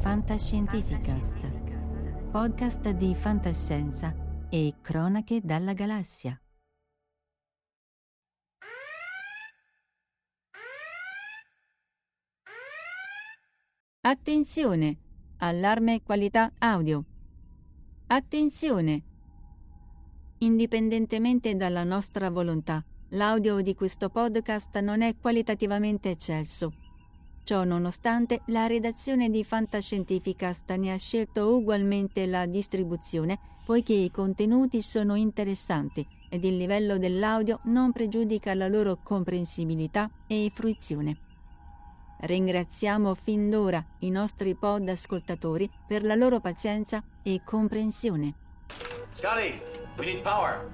Fantascientificast, podcast di fantascienza e cronache dalla galassia. Attenzione! Allarme qualità audio. Attenzione! Indipendentemente dalla nostra volontà, l'audio di questo podcast non è qualitativamente eccelso Ciò nonostante, la redazione di Fantascientificast ne ha scelto ugualmente la distribuzione, poiché i contenuti sono interessanti ed il livello dell'audio non pregiudica la loro comprensibilità e fruizione. Ringraziamo fin d'ora i nostri pod ascoltatori per la loro pazienza e comprensione. Scotty, we need power.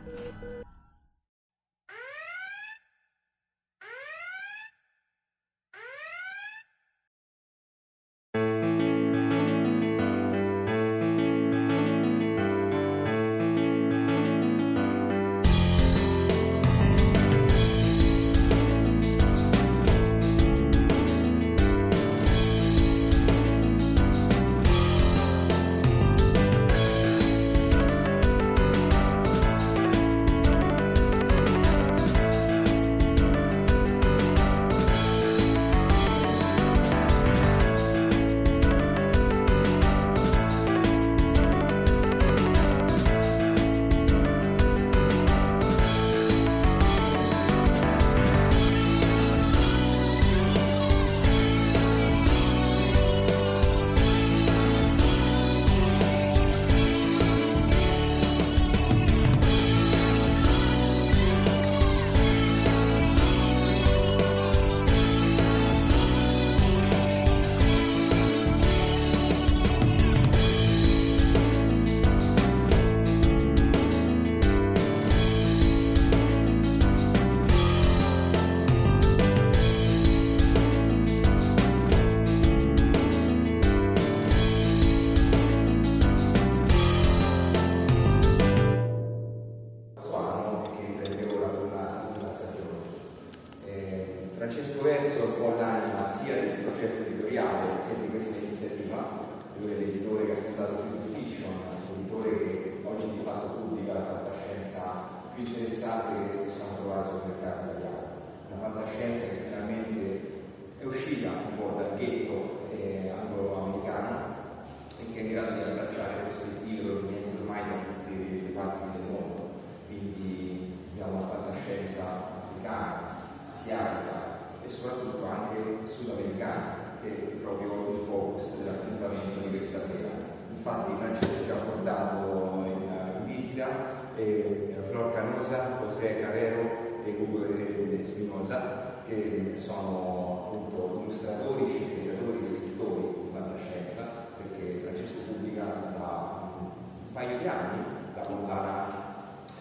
Spinoza, che sono appunto illustratori, sceneggiatori, scrittori di fantascienza, perché Francesco pubblica da un paio di anni la collana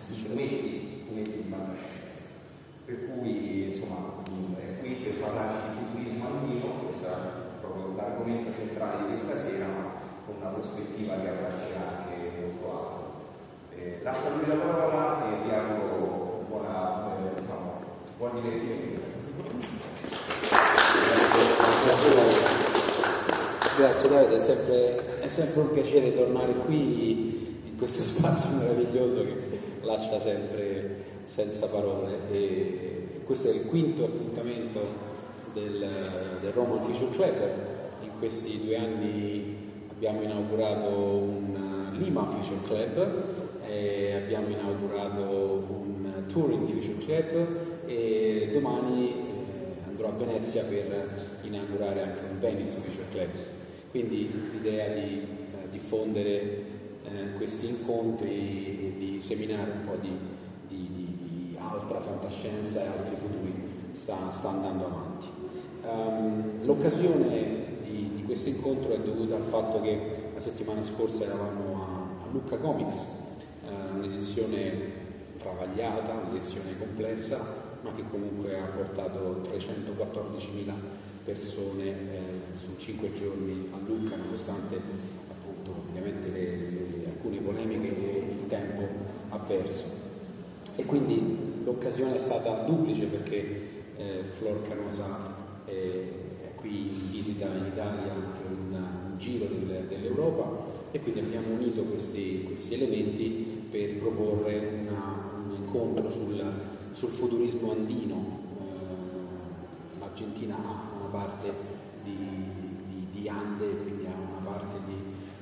di fumetti, fumetti di fantascienza. Per cui insomma è qui per parlarci di futurismo andino, che sarà proprio l'argomento centrale di questa sera, ma con una prospettiva che abbraccia anche molto altro. Eh, lascio a la parola e vi auguro Grazie Davide, è sempre, è sempre, un piacere tornare qui in questo spazio meraviglioso che lascia sempre senza parole. E questo è il quinto appuntamento del, del Roman Future Club. In questi due anni abbiamo inaugurato un Lima Future Club, abbiamo inaugurato un Touring Future Club e domani eh, andrò a Venezia per inaugurare anche un Venice Future Club. Quindi l'idea di eh, diffondere eh, questi incontri e di seminare un po' di, di, di, di altra fantascienza e altri futuri sta, sta andando avanti. Um, l'occasione di, questo incontro è dovuta al fatto che la settimana scorsa eravamo a, a Lucca Comics, uh, un'edizione travagliata, un'edizione complessa, ma che comunque ha portato 314.000 persone eh, su cinque giorni a Lucca, nonostante appunto ovviamente le, le, alcune polemiche che il tempo ha verso. E quindi l'occasione è stata duplice perché eh, Flor Canosa è, qui in visita in Italia per un, un giro delle Europa e quindi abbiamo unito questi, questi elementi per proporre una, un incontro sul, sul futurismo andino. Eh, L'Argentina ha una parte di, di, di Ande, quindi ha una parte di,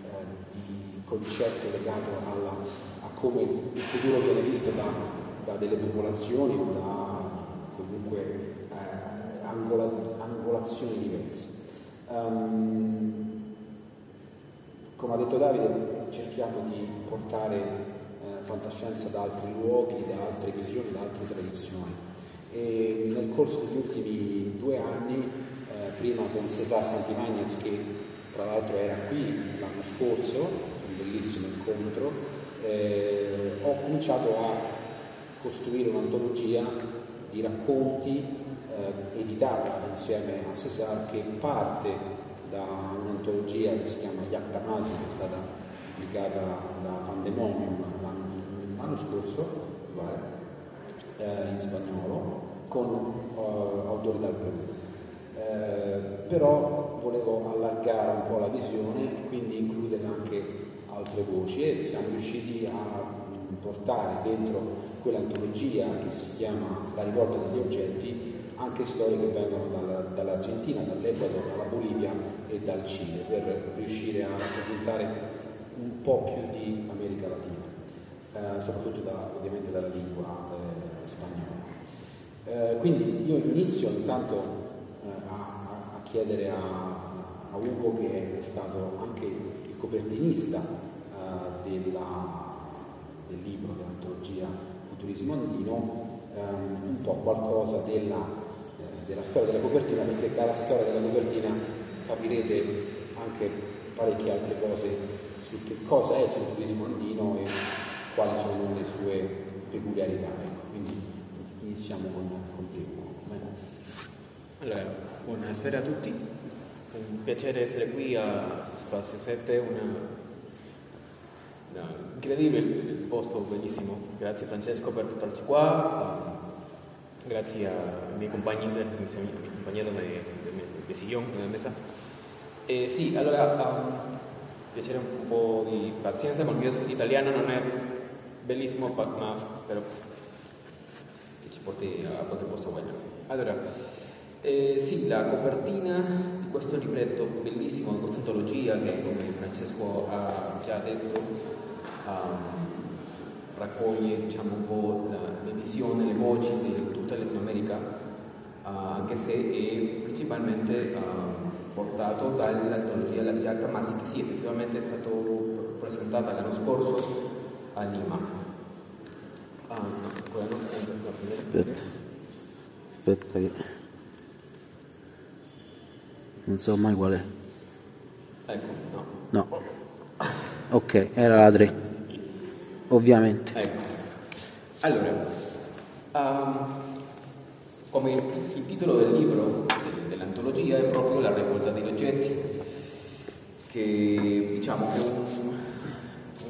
eh, di concetto legato alla, a come il futuro viene visto da, da delle popolazioni o da comunque eh, angola, angolazioni diverse. Um, come ha detto Davide, cerchiamo di portare fantascienza da altri luoghi, da altre visioni, da altre tradizioni. E nel corso degli ultimi due anni, eh, prima con Cesar Santimagnez, che tra l'altro era qui l'anno scorso, un bellissimo incontro, eh, ho cominciato a costruire un'antologia di racconti eh, editata insieme a César che parte da un'antologia che si chiama Yactamasi che è stata pubblicata da Pandemonium l'anno, scorso eh, in spagnolo con eh, autori dal Perù. Eh, però volevo allargare un po' la visione e quindi includere anche altre voci e siamo riusciti a portare dentro quell'antologia che si chiama La rivolta degli oggetti anche storie che vengono dalla, dall'Argentina, dall'Ecuador, dalla Bolivia e dal Cile, per riuscire a rappresentare un po' più di America Latina, eh, soprattutto da, ovviamente dalla lingua eh, spagnola. Eh, quindi io inizio intanto eh, a, a, chiedere a, a, Ugo, che è stato anche il copertinista della, del libro, dell'antologia Futurismo Andino, ehm, un po' qualcosa della della storia della copertina, perché dalla storia della copertina capirete anche parecchie altre cose su che cosa è il futurismo andino e quali sono le sue peculiarità. Ecco, quindi iniziamo con, con te. Allora, buonasera a tutti, è un piacere essere qui a Spazio 7, una, una incredibile posto bellissimo, grazie Francesco per portarci qua, gracias a mi compagno, mi compañero de, de, de sillón, de mesa. Eh, sì, allora um, piacere un po' di pazienza, perché il italiano non è bellissimo, ma spero che ci porti a qualche posto meglio. Allora, eh, sì, la copertina di questo libretto bellissimo, di questa antologia che come Francesco ha già detto um, raccoglie diciamo, un po' l'edizione, le voci di tutta l'Etnoamerica, uh, anche se è principalmente uh, portato dall'antologia La Giacca Masi, che sì, effettivamente è stata presentata l'anno scorso a Lima. Ah, Aspetta, aspetta che non so mai qual è. Ecco, no. No. Ok, era la 3 ovviamente. Ecco. Allora, um, come il, titolo del libro, dell'antologia, è proprio La rivolta degli oggetti, che diciamo è un,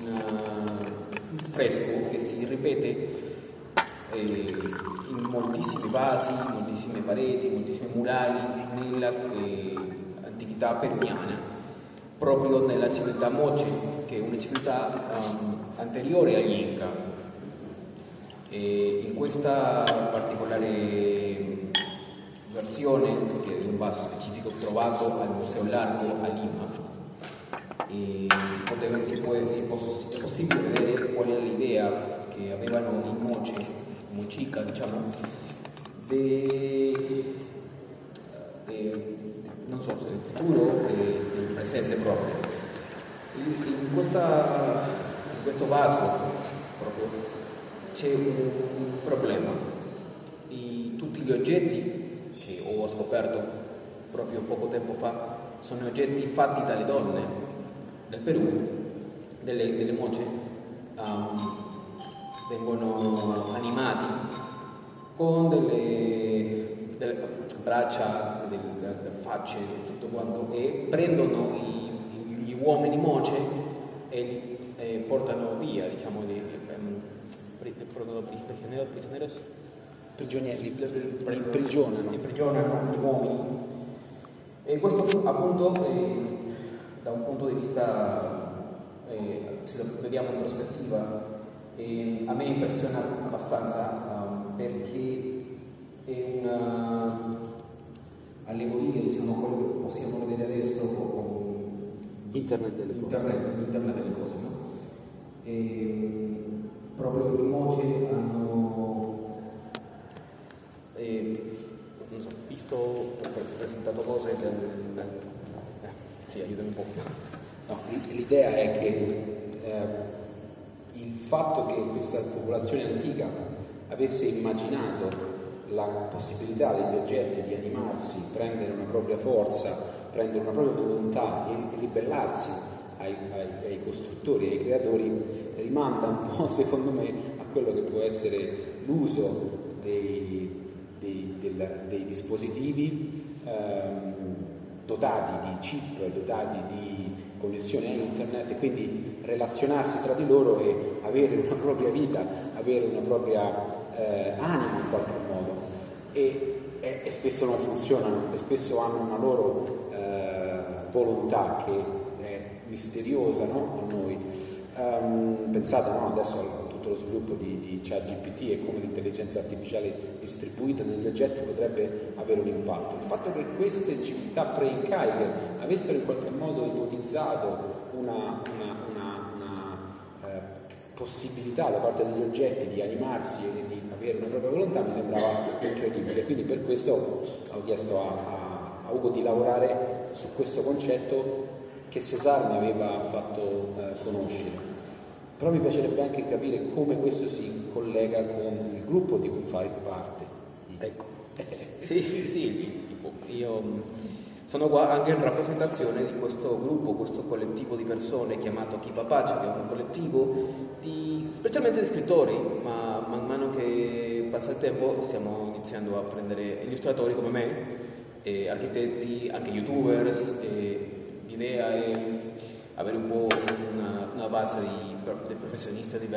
una, un fresco che si ripete in moltissimi vasi, in moltissime pareti, in moltissimi murali nella eh, peruviana, proprio nella civiltà Moche, che è una civiltà um, anteriore agli Inca. E in questa particolare versione, che è un vaso specifico trovato al Museo Largo a Lima, si, poteva, si, può, si può, è possibile vedere qual è l'idea che avevano in Moce, Mochica, diciamo, de, de, non so, del futuro e del presente proprio. In questa questo vaso proprio c'è un problema. I, tutti gli oggetti che ho scoperto proprio poco tempo fa sono oggetti fatti dalle donne del Perù, delle, delle moce, um, vengono animati con delle, delle braccia, delle, delle, facce, tutto quanto, e prendono i, gli uomini moce e li eh, portano via, diciamo, li, ehm, portano prigionieri, prigionieri, li, prigionano. Li prigionano gli uomini. E questo appunto eh, da un punto di vista, eh, se lo vediamo in prospettiva, eh, a me impressiona abbastanza um, perché è una allegoria, diciamo, quello che possiamo vedere adesso con Internet delle cose. internet, internet delle cose, no? E, proprio in Moce hanno eh, so, visto, presentato cose del, del, sì, aiutami un po'. No, l'idea è che eh, il fatto che questa popolazione antica avesse immaginato la possibilità degli oggetti di animarsi, prendere una propria forza, prendere una propria volontà e ribellarsi ai, ai, ai costruttori, ai creatori, rimanda un po', secondo me, a quello che può essere l'uso dei, dei, del, dei dispositivi ehm, dotati di chip, dotati di connessione a internet e quindi relazionarsi tra di loro e avere una propria vita, avere una propria eh, anima in qualche modo e, e, e, spesso non funzionano e spesso hanno una loro eh, volontà che è misteriosa no? a noi. Um, pensate no, adesso a tutto lo sviluppo di, di ChatGPT e come l'intelligenza artificiale distribuita negli oggetti potrebbe avere un impatto. Il fatto che queste civiltà preincaiche avessero in qualche modo ipotizzato una, una, una, una eh, possibilità da parte degli oggetti di animarsi e di avere una propria volontà mi sembrava incredibile. Quindi per questo ho chiesto a, a, a Ugo di lavorare su questo concetto che Cesar mi aveva fatto eh, conoscere. Però mi piacerebbe anche capire come questo si collega con il gruppo di cui fai parte. Ecco, sì, sì, io sono qua anche in rappresentazione di questo gruppo, questo collettivo di persone chiamato Kipa Pace, che è un collettivo di, specialmente di scrittori, ma man mano che passa il tempo stiamo iniziando a prendere illustratori come me, architetti, anche youtubers, l'idea è avere un po' una, una base di, di professionisti di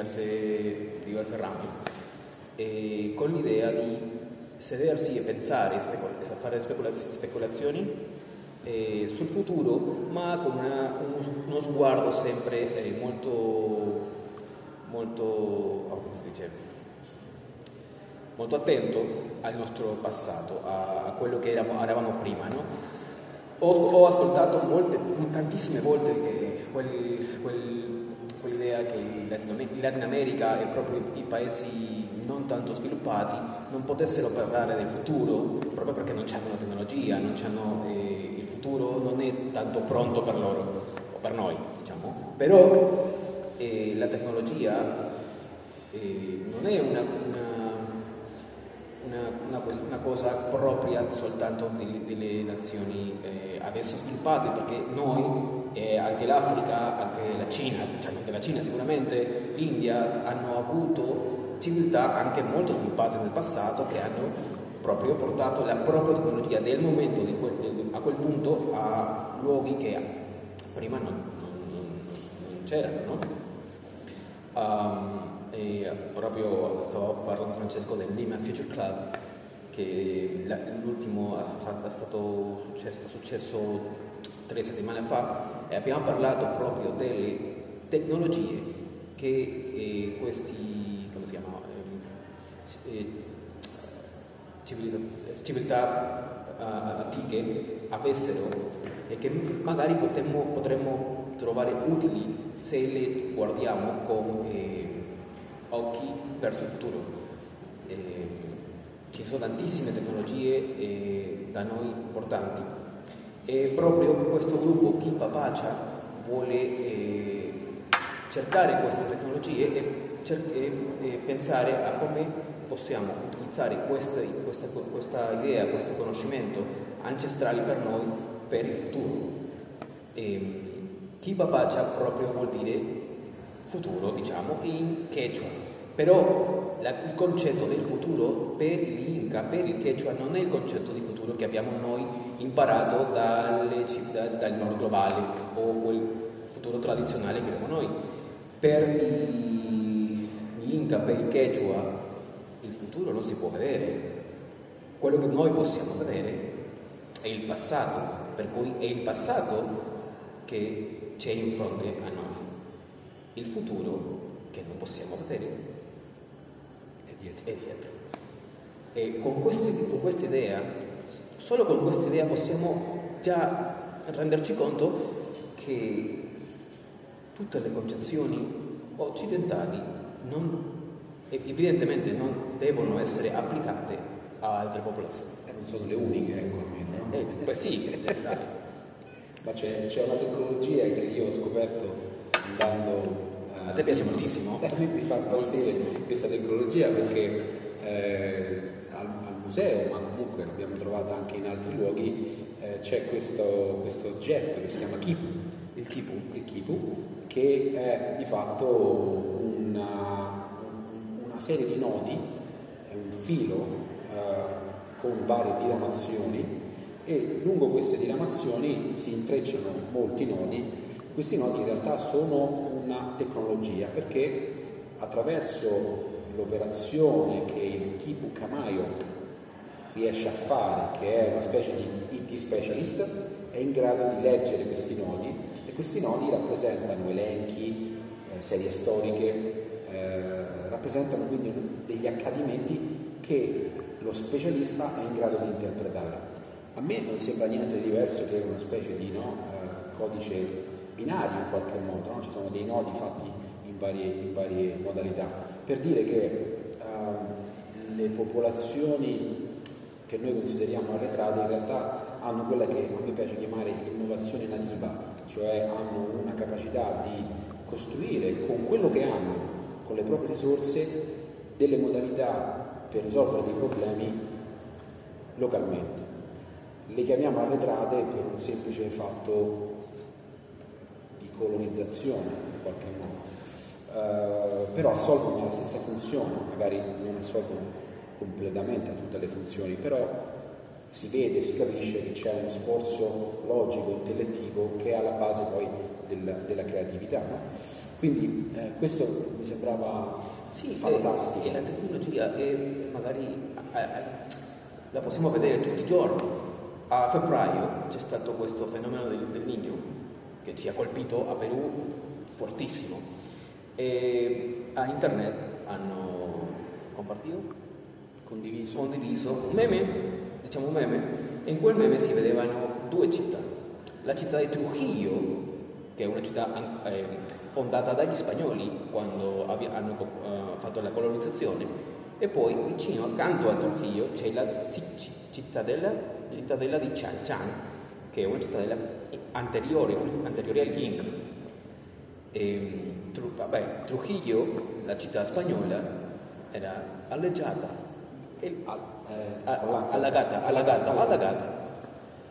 diverse, rami, con l'idea di sedersi e pensare, specul- fare speculazio- speculazioni eh, sul futuro, ma con una, uno, uno, sguardo sempre eh, molto, molto, oh, come si dice, molto attento al nostro passato, a, a quello che eravamo, eravamo prima. No? Ho, ho, ascoltato molte, tantissime volte quel, quel, quell'idea che in Latin America e proprio i paesi non tanto sviluppati non potessero parlare del futuro proprio perché non hanno la tecnologia, eh, il futuro non è tanto pronto per loro o per noi, diciamo. Però eh, la tecnologia eh, non è una, una una, una, cosa propria soltanto delle, delle nazioni eh, adesso sviluppate, perché noi, eh, anche l'Africa, anche la Cina, specialmente la Cina sicuramente, l'India, hanno avuto civiltà anche molto sviluppate nel passato che hanno proprio portato la propria tecnologia del momento quel, del, a quel punto a luoghi che prima non, non, non, non c'erano. No? Um, e proprio stavo parlando Francesco del Lima Future Club che l'ultimo è stato successo, successo tre settimane fa e abbiamo parlato proprio delle tecnologie che eh, questi come si chiama eh, civiltà, civiltà antiche avessero e che magari potremmo, potremmo trovare utili se le guardiamo con eh, occhi verso il futuro. Eh, ci sono tantissime tecnologie da noi importanti e proprio questo gruppo Chi Papacia vuole cercare queste tecnologie e, e, pensare a come possiamo utilizzare queste, questa, questa, idea, questo conoscimento ancestrali per noi per il futuro. E, chi papacia proprio vuol dire futuro, diciamo, in quechua. Però la, il concetto del futuro per l'Inca, per il quechua, non è il concetto di futuro che abbiamo noi imparato dalle, da, dal nord globale o quel futuro tradizionale che abbiamo noi. Per gli Inca, per il quechua, il futuro non si può vedere. Quello che noi possiamo vedere è il passato, per cui è il passato che c'è in fronte a noi. Il futuro che non possiamo vedere dietro. È dietro. E con, questi, con questa idea, solo con questa idea possiamo già renderci conto che tutte le concezioni occidentali non, evidentemente non devono essere applicate a altre popolazioni. E non sono le uniche, ecco almeno. No? Eh, beh, sì, ma c'è, c'è, una tecnologia che io ho scoperto andando... A te piace moltissimo? Me mi fa impazzire questa tecnologia perché eh, al, al, museo, ma comunque l'abbiamo trovata anche in altri luoghi, eh, c'è questo, questo, oggetto che si chiama Kipu. Il Kipu? Il Kipu, che è di fatto una, una serie di nodi, è un filo eh, con varie diramazioni e lungo queste diramazioni si intrecciano molti nodi. Questi nodi in realtà sono una tecnologia perché attraverso l'operazione che il Kipu Kamayo riesce a fare, che è una specie di IT specialist, è in grado di leggere questi nodi e questi nodi rappresentano elenchi, eh, serie storiche, eh, rappresentano quindi degli accadimenti che lo specialista è in grado di interpretare. A me non sembra niente di diverso che una specie di no, eh, codice binario in qualche modo, no? ci sono dei nodi fatti in varie, in varie modalità, per dire che eh, le popolazioni che noi consideriamo arretrate in realtà hanno quella che a me piace chiamare innovazione nativa, cioè hanno una capacità di costruire con quello che hanno con le proprie risorse delle modalità per risolvere dei problemi localmente. Le chiamiamo arretrate per un semplice fatto colonizzazione in qualche modo, uh, però assolvono la stessa funzione, magari non assolvono completamente a tutte le funzioni, però si vede, si capisce che c'è uno sforzo logico, intellettivo che è alla base poi della, della creatività. No? Quindi eh, questo mi sembrava sì, fantastico. E, e la tecnologia magari eh, eh, la possiamo vedere tutti i giorni. A febbraio c'è stato questo fenomeno del, del Niño che ci ha colpito a Perù fortissimo. E a internet hanno compartito, condiviso, condiviso un meme, diciamo un meme, in quel meme si vedevano due città, la città di Trujillo, che è una città eh, fondata dagli spagnoli quando hanno uh, fatto la colonizzazione e poi vicino accanto a Trujillo c'è la cittadella, cittadella di Chan Chan che è una cittadella anteriore, anteriore agli Inca. E, tru, vabbè, Trujillo, la città spagnola, era alleggiata, e, Al, eh, allagata, allagata, allagata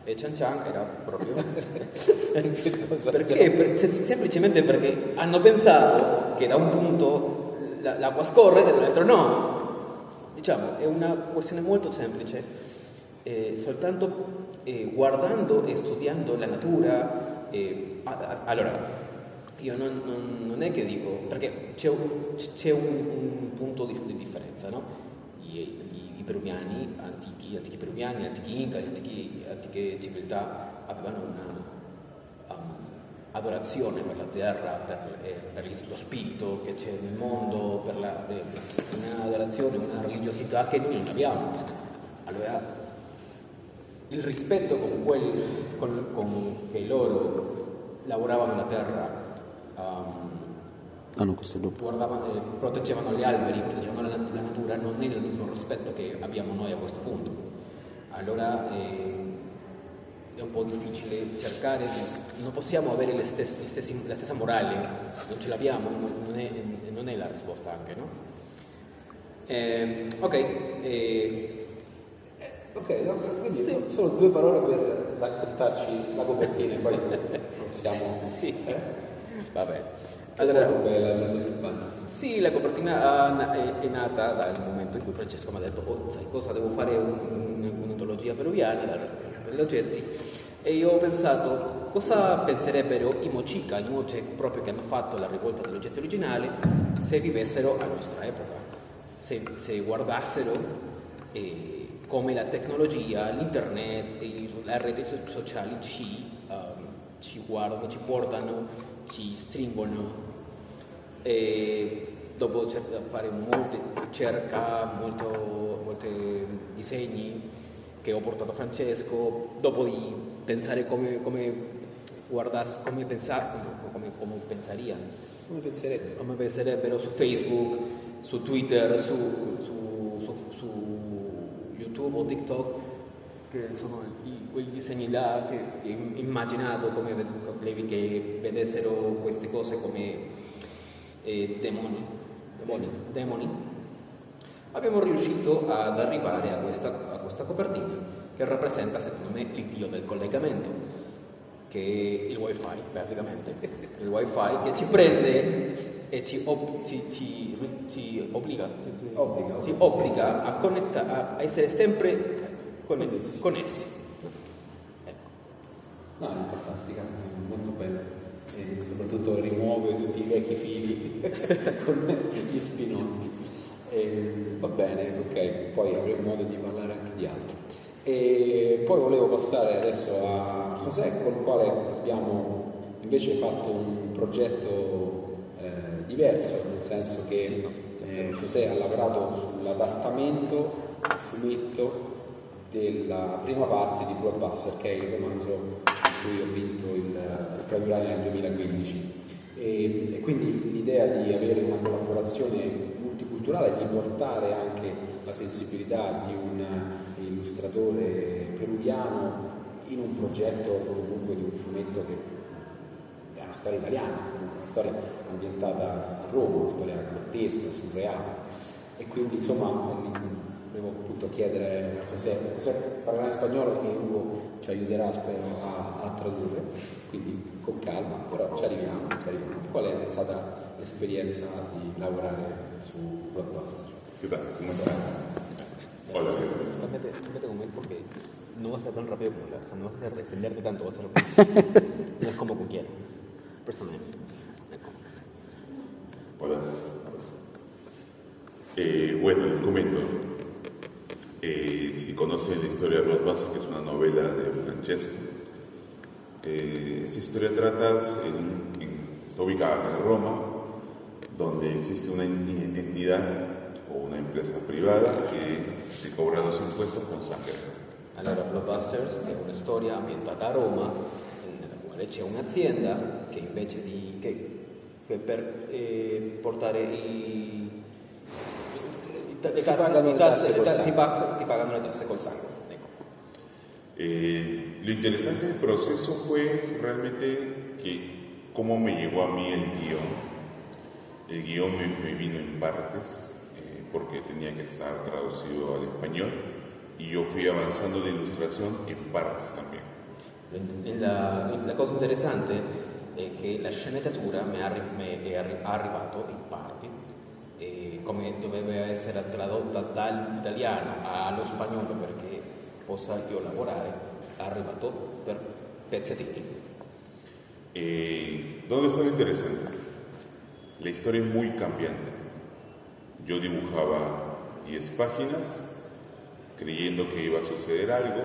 e Chan Chan era proprio perché? Per, semplicemente perché hanno pensato che da un punto l'acqua scorre e dall'altro no. Diciamo è una questione molto semplice eh, soltanto eh, guardando e studiando la natura eh, allora io non, non, non, è che dico perché c'è, c'è un, un, punto di, di differenza no? I, i, i peruviani antichi antichi peruviani, antichi inca, le antiche civiltà avevano una um, adorazione per la terra, per, eh, per, lo spirito che c'è nel mondo, per la, eh, un'adorazione, una religiosità che noi non abbiamo. Allora, il rispetto con, quel, con, con che loro lavoravano la terra um, Ah no. Guardavano, eh, proteggevano gli alberi, proteggevano la, la, natura, non è il mismo rispetto che abbiamo noi a questo punto. Allora eh, è un po' difficile cercare, non possiamo avere le stesse, le stesse, la stessa morale, non ce l'abbiamo, non è, non è la risposta anche, no? Eh, ok. Eh, ok, no, quindi sì. solo due parole per raccontarci la copertina e poi possiamo... sì, eh? vabbè. Allora, molto bella, molto simpatica. Sì, la copertina è, nata dal momento in cui Francesco mi ha detto, oh, sai cosa, devo fare un, un'antologia peruviana degli oggetti e io ho pensato cosa penserebbero i Mochica, i Moche proprio che hanno fatto la rivolta degli oggetti originali, se vivessero a nostra epoca, se, se guardassero eh, come la tecnologia, l'internet e le reti sociali ci um, ci guardano, ci portano, ci stringono. E dopo fare molte ricerche, molti disegni che ho portato a Francesco, dopo di pensare come, come, guardas, come, pensar, come, come. Come penserebbero? Su Facebook, su Twitter, su, su YouTube o TikTok, che sono i, quei disegni là che immaginato come che vedessero queste cose come eh, demoni, demoni, demoni. Abbiamo riuscito ad arrivare a questa, a questa copertina che rappresenta secondo me il dio del collegamento che è il wifi basicamente, il wifi che ci prende e ci, ob- ci, ci, ci obbliga, obbliga, ci obbliga a, connetta- a essere sempre connessi. connessi. Ecco. No, è fantastica, è molto bella. E soprattutto rimuove tutti i vecchi fili con gli spinotti. E, va bene, ok, poi avremo modo di parlare anche di altro. E poi volevo passare adesso a José, con il quale abbiamo invece fatto un progetto eh, diverso, nel senso che eh, José ha lavorato sull'adattamento al fumetto della prima parte di Blockbuster, che è il romanzo in cui ho vinto il, il premio Rai nel 2015. E, e, quindi l'idea di avere una collaborazione multiculturale, di portare anche la sensibilità di un illustratore peruviano in un progetto comunque di un fumetto che è una storia italiana, comunque una storia ambientata a Roma, una storia grottesca, surreale. E quindi insomma volevo appunto chiedere a José, José parlerà in spagnolo e Ugo ci aiuterà spero a, a tradurre, quindi con calma, però ci arriviamo, ci arriviamo. Qual è stata l'esperienza di lavorare su Blockbuster? Che tal? Come stai? Hola. Cámbiate, cámbiate un momento porque no va a ser tan rápido como la, o sea, no vas a hacer extenderte tanto, va a ser no es como cualquiera, personalmente. Hola. Eh, bueno, les comento. Eh, si conocen la historia de Blockbuster, que es una novela de Francesco, eh, esta historia trata, en, en, está ubicada en Roma, donde existe una entidad o una empresa privata che ti cobra los impuestos con sangre. Allora, Blockbusters è una storia ambientata a Roma, nella quale c'è un'azienda che invece di che, che per eh, portare i, i, le si, pagano le tasse, tasse, tasse si, pag, si, pagano le tasse col sangue. Ecco. Eh, lo interesante del proceso fue realmente que cómo me llegó a mí el guion. El guion me, me vino en partes, porque tenía que estar traducido al español y yo fui avanzando la ilustración en partes también. La, la cosa interessante è che la sceneggiatura mi è, arrivato in parti e come doveva essere tradotta dall'italiano allo spagnolo perché possa io lavorare, è arrivato per pezzettini. Eh, ¿Dónde está lo interesante? La historia es muy cambiante. Yo dibujaba 10 páginas creyendo que iba a suceder algo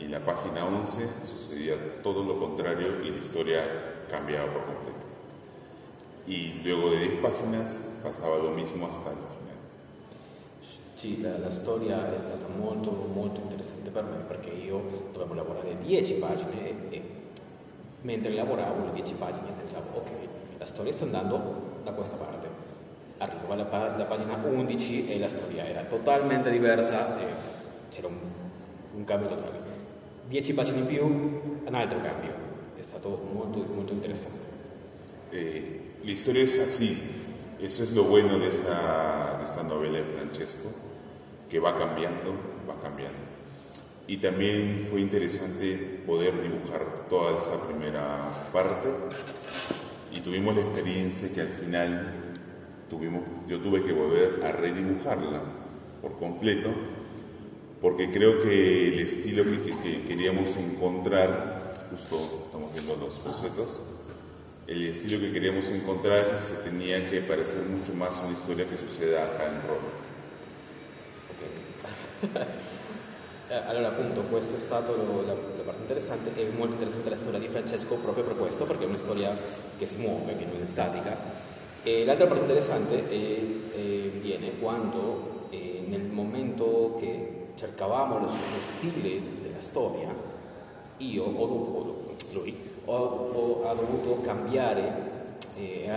y en la página 11 sucedía todo lo contrario y la historia cambiava por completo. Y luego de 10 páginas pasaba lo mismo hasta il final. Sì, la, la, storia è stata molto molto interessante per me perché io dovevo lavorare 10 pagine e, e mentre lavoravo le 10 pagine pensavo ok, la storia sta andando da questa parte arrivava la, la, pagina 11 e la storia era totalmente diversa c'era un, un cambio totale. 10 pagine in più, un altro cambio. È stato molto, molto interessante. Eh, la historia es así. Eso es lo bueno de esta, de esta novela de Francesco, que va cambiando, va cambiando. Y también fue interesante poder dibujar toda esta primera parte y tuvimos la experiencia que al final tuvimos, yo tuve que volver a redibujarla por completo, porque creo que el estilo que, que, que queríamos encontrar, justo estamos viendo los bocetos, el estilo que queríamos encontrar se tenía que parecer mucho más a una historia que suceda acá en Roma. Okay. Eh, allora appunto questo è stato lo, la, la, parte interessante e molto interessante la storia di Francesco proprio per questo, perché è una storia che si muove, che non è statica. E l'altra parte interessante è, è, viene quando eh, nel momento che cercavamo lo, stile della storia, io dovuto, lui, ho, ho, ha dovuto cambiare, eh,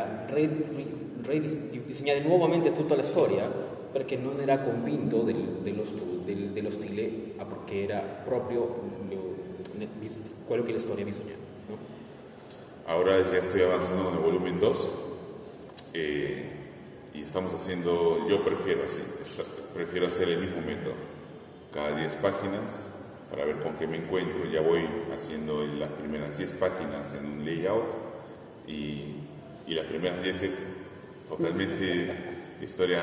ridisegnare nuovamente tutta la storia perché non era convinto del, dello, del, dello, stile che era proprio lo, quello che la storia bisognava. ¿no? Ahora ya estoy avanzando en el volumen 2 eh, y estamos haciendo, yo prefiero así, prefiero hacer el mismo método, cada 10 páginas para ver con qué me encuentro. Ya voy haciendo las primeras 10 páginas en un layout y, y las primeras 10 es totalmente historia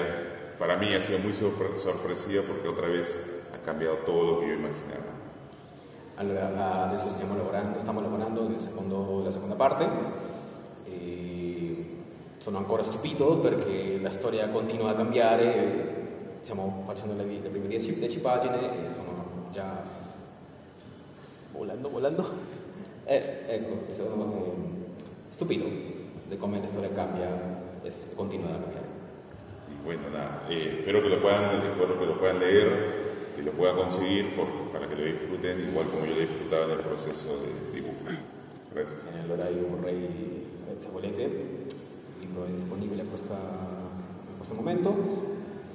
para mí ha sido muy sorpresiva perché otra vez ha cambiato tutto lo che io immaginavo. Allora, adesso stiamo lavorando, stiamo lavorando nella seconda parte e sono ancora stupito perché la storia continua a cambiare, stiamo facendo le, le prime 10 pagine e sono già volando, volando. Eh, ecco, sono stupito di come la storia cambia e continua a cambiare. bueno, nada, eh, espero que lo puedan, espero que lo puedan leer, que lo puedan conseguir por, para que lo disfruten igual como yo lo disfrutaba en el proceso de dibujo. Gracias. Eh, allora io vorrei, se volete, il libro è disponibile a, questa, a questo momento,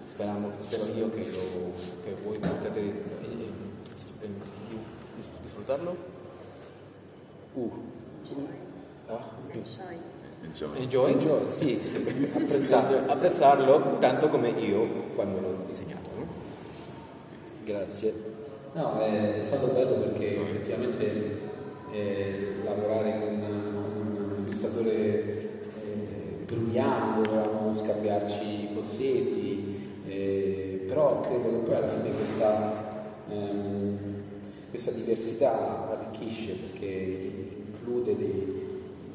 Speriamo, spero io che, lo, che voi potete eh, eh, disfruttarlo. Uh. Ah, Enjoy. Enjoy? Enjoy, sì, sì, sì. Apprezzarlo. apprezzarlo tanto come io quando l'ho disegnato. No? Grazie. No, è stato bello perché effettivamente eh, lavorare con, un illustratore bruniano, dovevamo scambiarci pozzetti, eh, però credo che poi alla fine questa, ehm, questa diversità arricchisce perché include dei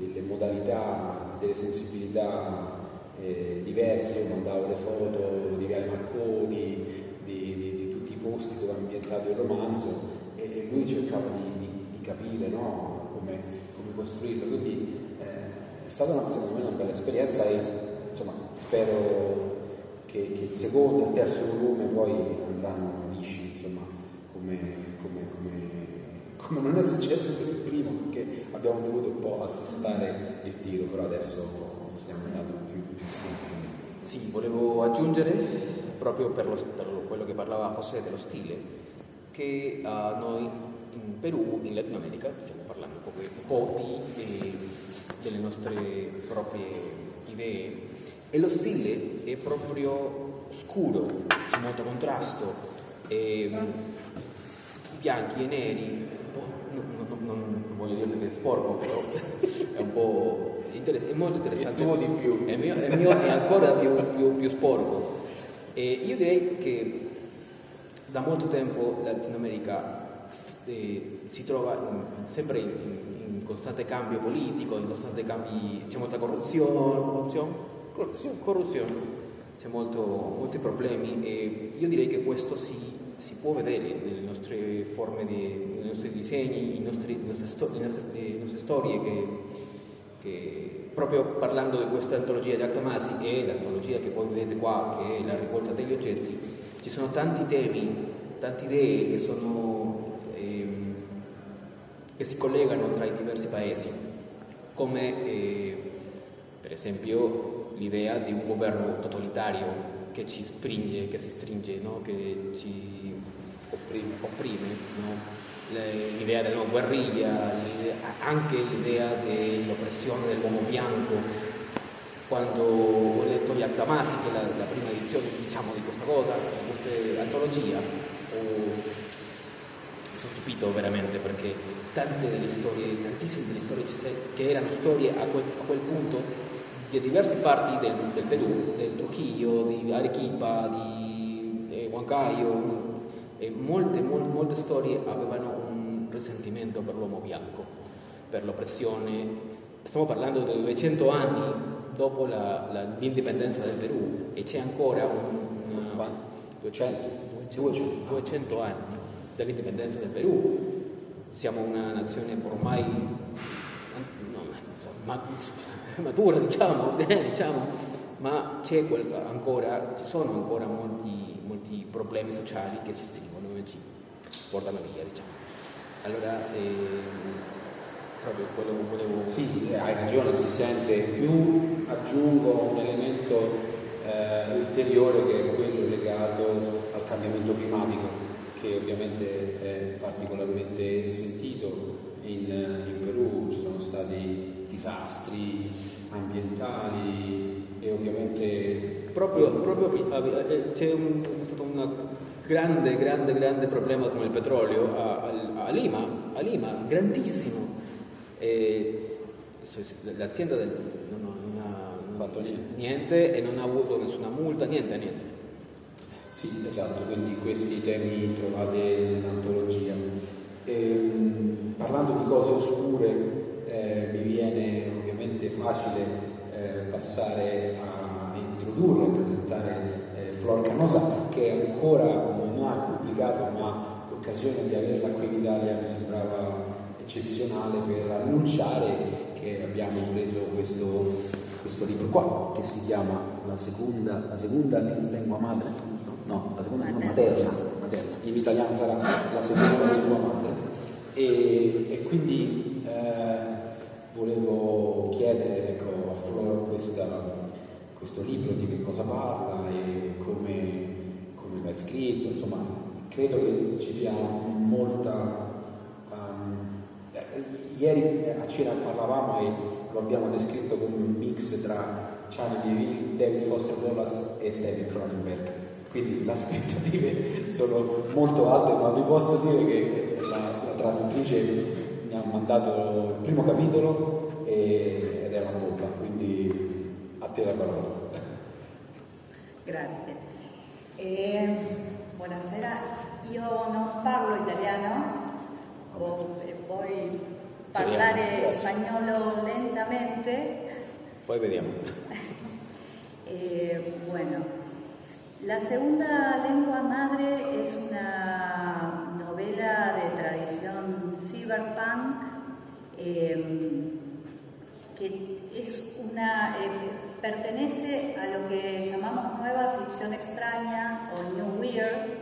delle modalità, delle sensibilità eh, diverse, io mandavo le foto di Viale Marconi, di, di, di, tutti i posti dove è ambientato il romanzo e, lui cercava di, di capire no, come, come, costruirlo, quindi stata una, secondo me una bella esperienza e insomma, spero che, che, il secondo e il terzo volume poi andranno lisci, insomma, come, come, come non è successo per il primo perché abbiamo dovuto un po' assestare il tiro, però adesso stiamo andando più, più semplicemente. Sì, volevo aggiungere, proprio per, lo, per quello che parlava José dello stile, che uh, noi in Perù, in Latino America, stiamo parlando un po', un po di, eh, delle nostre proprie idee e lo stile è proprio scuro, c'è molto contrasto, e, bianchi e neri, voglio dirti che è sporco, però è un po' interess- è molto interessante. Il tuo di più. È, mio, è, mio, è ancora più, più, più, sporco. E io direi che da molto tempo la Latino America eh, si trova in, sempre in, in, costante cambio politico, in costante cambio, c'è molta corruzione, corruzione, corruzione, corruzione. c'è molto, molti problemi e io direi che questo si si può vedere nelle nostre forme, di, nei nostri disegni, in nostri, le, nostre nostre, nostre, storie che, che, proprio parlando di questa antologia di Altamasi e l'antologia che poi vedete qua che è la rivolta degli oggetti, ci sono tanti temi, tante idee che, sono, che si collegano tra i diversi paesi, come eh, per esempio l'idea di un governo totalitario che ci stringe, che si stringe, no? che ci opprime, opprime no? l'idea della guerriglia, anche l'idea dell'oppressione dell'uomo bianco. Quando ho letto gli Altamasi, che è la, la prima edizione diciamo, di questa cosa, di questa antologia, sono stupito veramente perché tante delle storie, tantissime delle storie che erano storie a quel, a quel punto di diverse parti del, del Perù, del Trujillo, di Arequipa, di eh, Huancayo, e molte, molte, molte storie avevano un risentimento per l'uomo bianco, per l'oppressione. Stiamo parlando di 200 anni dopo la, la, l'indipendenza del Perù e c'è ancora un, una, 200, 200, 200 anni dell'indipendenza del Perù. Siamo una nazione ormai matura, diciamo, diciamo, ma ancora, ci sono ancora molti, molti problemi sociali che ci stringono e ci portano via, diciamo. Allora, eh, proprio quello che volevo... Sì, hai ragione, si sente più, aggiungo un elemento eh, ulteriore che è quello legato al cambiamento climatico, che ovviamente è particolarmente sentito. In, in Perù ci sono stati disastri ambientali e ovviamente... Proprio, proprio eh, c'è, un, stato un grande, grande, grande problema come il petrolio a, a, a Lima, a Lima, grandissimo e l'azienda del, non, non, ha fatto niente. niente. e non ha avuto nessuna multa, niente, niente. Sì, esatto, quindi questi temi trovate nell'antologia. E, ehm, parlando di cose oscure, eh, mi viene ovviamente facile eh, passare a introdurre, a presentare eh, Flor Canosa, che ancora non ha pubblicato, ma l'occasione di averla qui in Italia mi sembrava eccezionale per annunciare che abbiamo preso questo, questo libro qua, che si chiama La seconda, la seconda lingua madre, no, la seconda lingua materna, materna, in italiano sarà la seconda lingua madre. E, e quindi eh, volevo chiedere ecco, a Flor questa, questo libro di che cosa parla e come, come l'hai scritto, insomma, credo che ci sia molta Ieri a cena parlavamo e lo abbiamo descritto come un mix tra Charlie David Foster Wallace e David Cronenberg. Quindi le aspettative sono molto alte, ma vi posso dire che la, la traduttrice mi ha mandato il primo capitolo e, ed è una bomba, quindi a te la parola. Grazie. Eh, buonasera, io non parlo italiano, poi parlare spagnolo lentamente. Poi vediamo. eh, bueno, la segunda lengua madre es una novela de tradición cyberpunk eh, que es una eh, pertenece a lo que llamamos nueva ficción extraña o new weird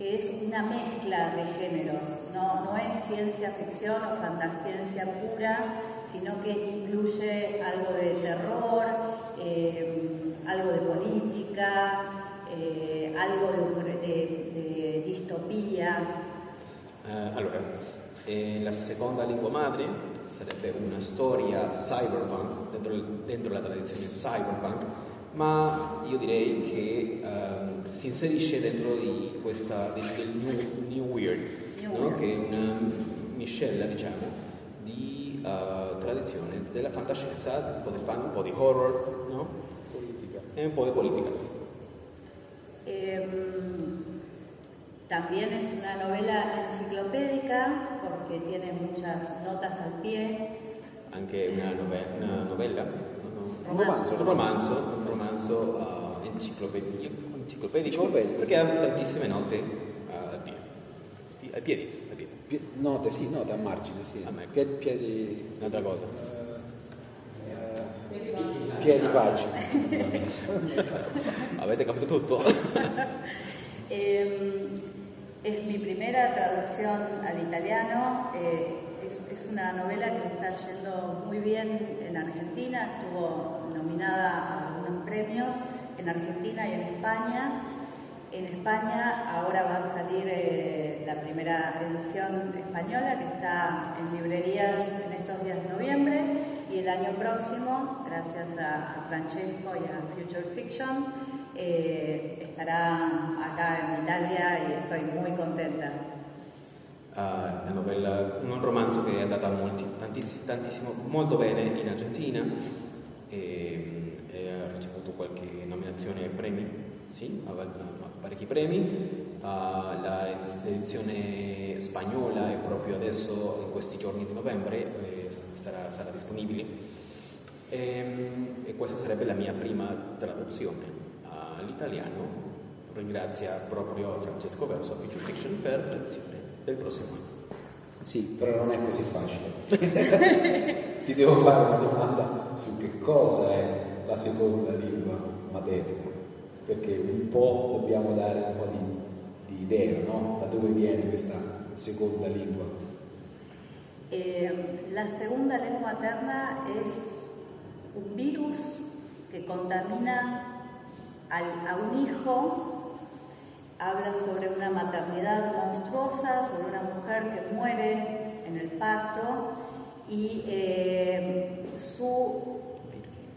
que es una mezcla de géneros, no, no es ciencia ficción o fantasciencia pura, sino que incluye algo de terror, eh, algo de política, eh, algo de, de, de distopia. Uh, allora, eh, la seconda lingua madre sarebbe una storia cyberpunk, dentro, dentro la tradizione cyberpunk, ma io direi che si inserisce dentro di questa, del, del new, new, Weird, new no? weird. che è una miscela, diciamo, di uh, tradizione della fantascienza, un po' di fan, un po' di horror, no? politica. e un po' di politica. Eh, también es una novela enciclopédica porque tiene muchas notas al pie. Anche una, nove- una novella, un romanzo, un romanzo, un romanzo uh, enciclopedico, enciclopedico, perché ha tantissime note al piede. Ai piedi, ai piedi. Pie- note, sì, note a margine, sì. A me. Piedi, piedi... Un'altra cosa. Uh, uh, piedi pagina. Avete capito tutto? eh, es mi primera traducción al italiano. Eh, es, es, una novela que le está yendo muy bien en Argentina. Estuvo nominada a algunos premios en Argentina y en España. En España ahora va a salir eh, la primera edición española que está en librerías en estos días de noviembre y el año próximo, gracias a, Francesco y a Future Fiction, eh, estará acá en Italia y estoy muy contenta. Uh, la novella, un romanzo che è andata molti, tantissimo, tantissimo, molto bene in Argentina e, e ha ricevuto qualche nominazione ai premi, sì, ha, parecchi premi. Uh, la, l'edizione spagnola è proprio adesso, in questi giorni di novembre, eh, starà, sarà disponibile. E, ehm, e, questa sarebbe la mia prima traduzione all'italiano. Ringrazio proprio Francesco Verso, Future Fiction, per l'edizione. del prossimo anno. Sì, però non è così facile. Ti devo fare una domanda su che cosa è la seconda lingua materna, perché un po' dobbiamo dare un po' di, di idea, no? Da dove viene questa seconda lingua? Eh, la segunda lengua materna es un virus que contamina al, a un hijo, habla sobre una maternidad monstruosa, sobre una mujer que muere en el parto y eh, su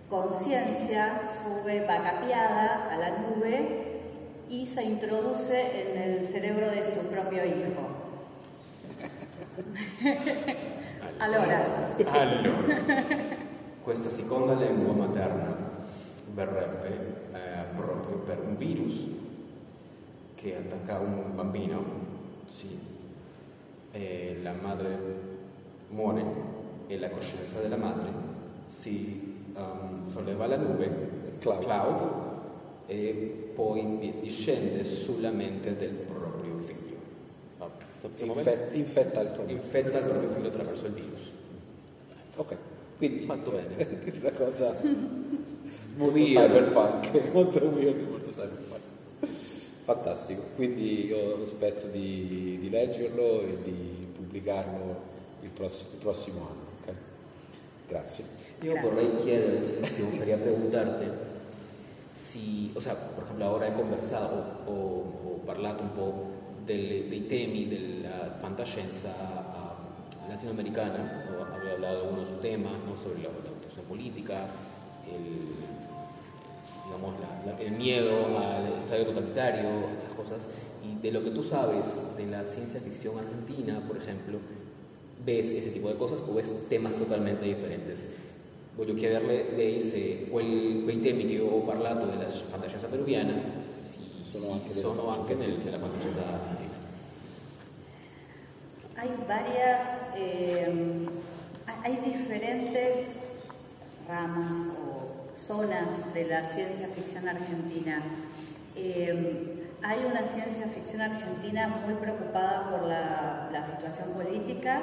conciencia sube vacapiada a la nube y se introduce en el cerebro de su propio hijo. allora. allora. Questa seconda lingua materna verrebbe eh, proprio per un virus che attacca un bambino, sì, e la madre muore e la coscienza della madre si um, solleva alla nube, cloud, cloud, e poi discende sulla mente del proprio figlio. Infetta, infetta, il proprio. infetta il proprio figlio attraverso il virus. Ok. Quindi fatto bene. una cosa molto cyberpunk, molto weird, molto cyberpunk. Fantastico, quindi io aspetto di, di leggerlo e di pubblicarlo il prossimo, il prossimo anno. Okay? Grazie. Io Grazie. vorrei chiederti, mi gustaría preguntarte si, o sea, por ejemplo, ahora he conversado o, o un po' delle, dei temi della fantascienza latinoamericana, había hablado de algunos temas ¿no? sobre la, la política, el, digamos, la, el miedo al estadio totalitario, esas cosas, y de lo que tú sabes de la ciencia ficción argentina, por ejemplo, ves ese tipo di cose o ves temas totalmente differenti. Voglio chiederle lei se quel, quei temi che io ho parlato della fantascienza peruviana si, sono anche, sono anche nel, nella fantascienza argentina. Hay varias, eh, hay diferentes ramas o zonas de la ciencia ficción argentina. Eh, hay una ciencia ficción argentina muy preocupada por la, la, situación política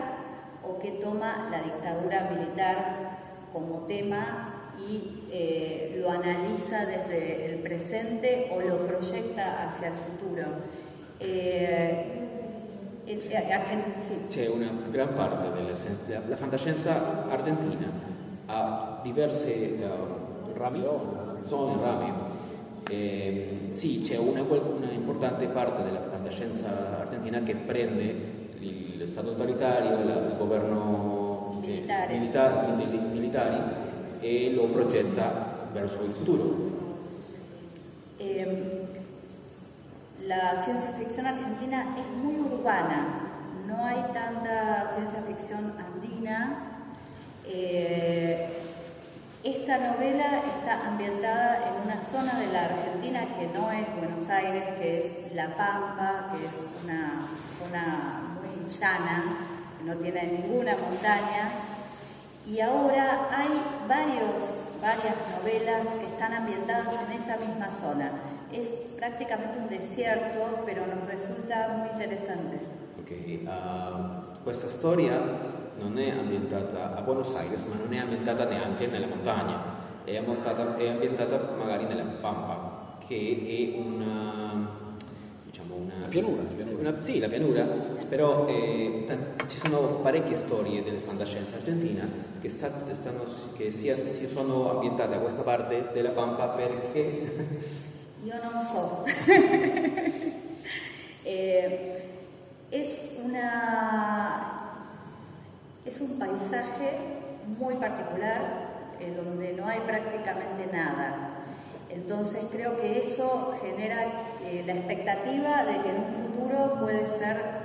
o que toma la dictadura militar como tema y eh, lo analiza desde el presente o lo proyecta hacia el futuro. Eh, C'è una gran parte della, della fantascienza argentina ha diverse uh, rami. Eh, sì, c'è una, una, importante parte della fantascienza argentina che prende lo Stato totalitario, il governo militare. eh, militari, militari e lo progetta verso il futuro. Eh, la ciencia ficción argentina es muy urbana, no hay tanta ciencia ficción andina. Eh, esta novela está ambientada en una zona de la Argentina que no es Buenos Aires, que es La Pampa, que es una zona muy llana, no tiene ninguna montaña. Y ahora hay varios, varias novelas que están ambientadas en esa misma zona. es prácticamente un desierto, pero nos resulta muy interessante. Ok, uh, questa storia non è ambientata a Buenos Aires, ma non è ambientata neanche nella montagna, è ambientata, è ambientata magari nella Pampa, che è una, diciamo una... La pianura, la pianura. Una, sì, la pianura, però eh, ci sono parecchie storie della fantascienza argentina che, sta, stanno, che si, si sono ambientate a questa parte della Pampa perché Yo no soy. Eh, es, una, es un paisaje muy particular donde no hay prácticamente nada. Entonces creo que eso genera eh, la expectativa de que en un futuro puede ser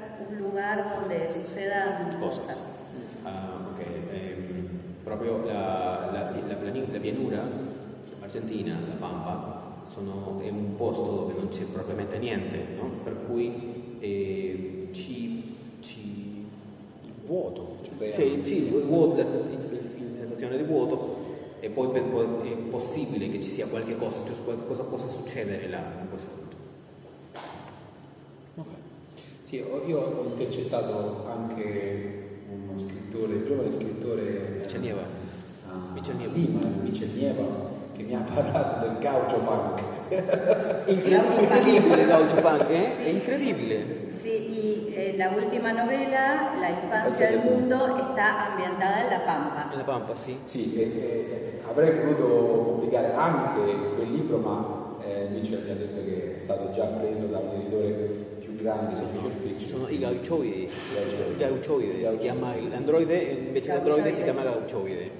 lugar donde sucedan cosas. Ah, eh, proprio la, la, la, la pianura argentina, la Pampa, sono, è un posto dove non c'è propriamente niente, no? per cui eh, ci, ci... Il vuoto, cioè, sì, sì, il vuoto, la sensazione di vuoto e poi per, è possibile che ci sia qualche cosa, cioè qualche cosa possa succedere là in questo punto. Okay. Sì, io ho intercettato anche uno scrittore, giovane scrittore Michel Nieva. a Michel Nieva. Lima, Michel Nieva, che mi ha parlato del gaucho punk. Incredibile Gaucho Punk, eh? È incredibile. Sí, y eh, la última novela, La infancia Esa del la- mundo, está ambientada en La Pampa. Nella Pampa, sì. Sì, e- e- avrei voluto pubblicare anche quel libro, ma eh, Mitchell mi ha detto che è stato già preso da un editore più grande di Future Fiction. Sono i gauchoidi. Gauchoidi. I gauchoidi. Si chiama l'androide, invece di androide si chiama gauchoide.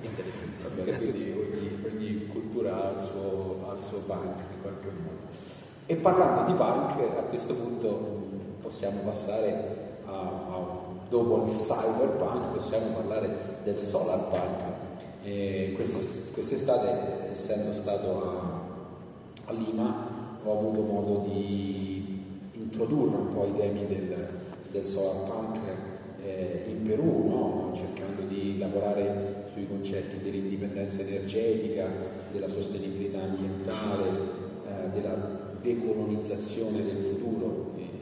Interessante. Va bene, quindi ogni, ogni cultura ha il, suo, ha il suo punk in qualche modo. E parlando di punk, a questo punto mh, possiamo passare a, a- dopo il cyberpunk, possiamo parlare del solar punk. Quest- quest'estate, essendo stato a, a Lima, ho avuto modo di introdurre un po' i temi del, del solar punk eh, in Perù, no? cercando di lavorare sui concetti dell'indipendenza energetica, della sostenibilità ambientale, eh, della decolonizzazione del futuro. E- e-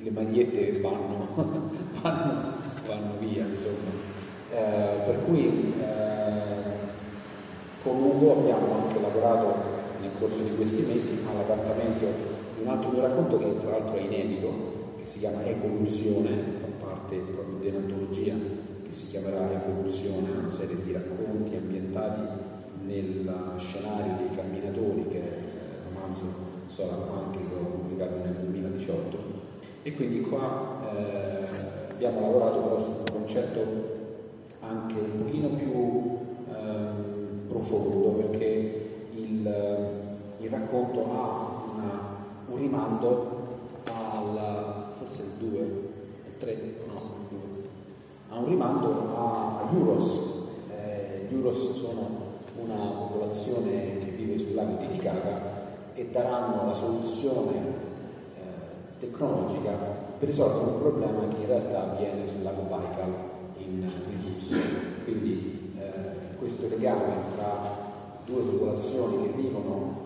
le magliette vanno, vanno, vanno via, insomma. Eh, per cui eh, con Ugo abbiamo anche lavorato nel corso di questi mesi all'adattamento un altro mio racconto che tra l'altro è inedito, che si chiama Evoluzione, fa parte proprio di un'antologia che si chiamerà Evoluzione, una serie di racconti ambientati nel scenario dei camminatori, che è il romanzo Solar Punk che ho pubblicato nel 2018. E quindi qua eh, abbiamo lavorato però su un concetto anche un pochino più ehm, profondo perché il, il racconto ha un rimando al forse il 2, il 3, no, il 2, ha un rimando a, agli Uros. Eh, gli Uros sono una popolazione che vive sul lago Titicaca e daranno la soluzione eh, tecnologica per risolvere un problema che in realtà avviene sul lago Baikal in, in Russia. Quindi eh, questo legame tra due popolazioni che vivono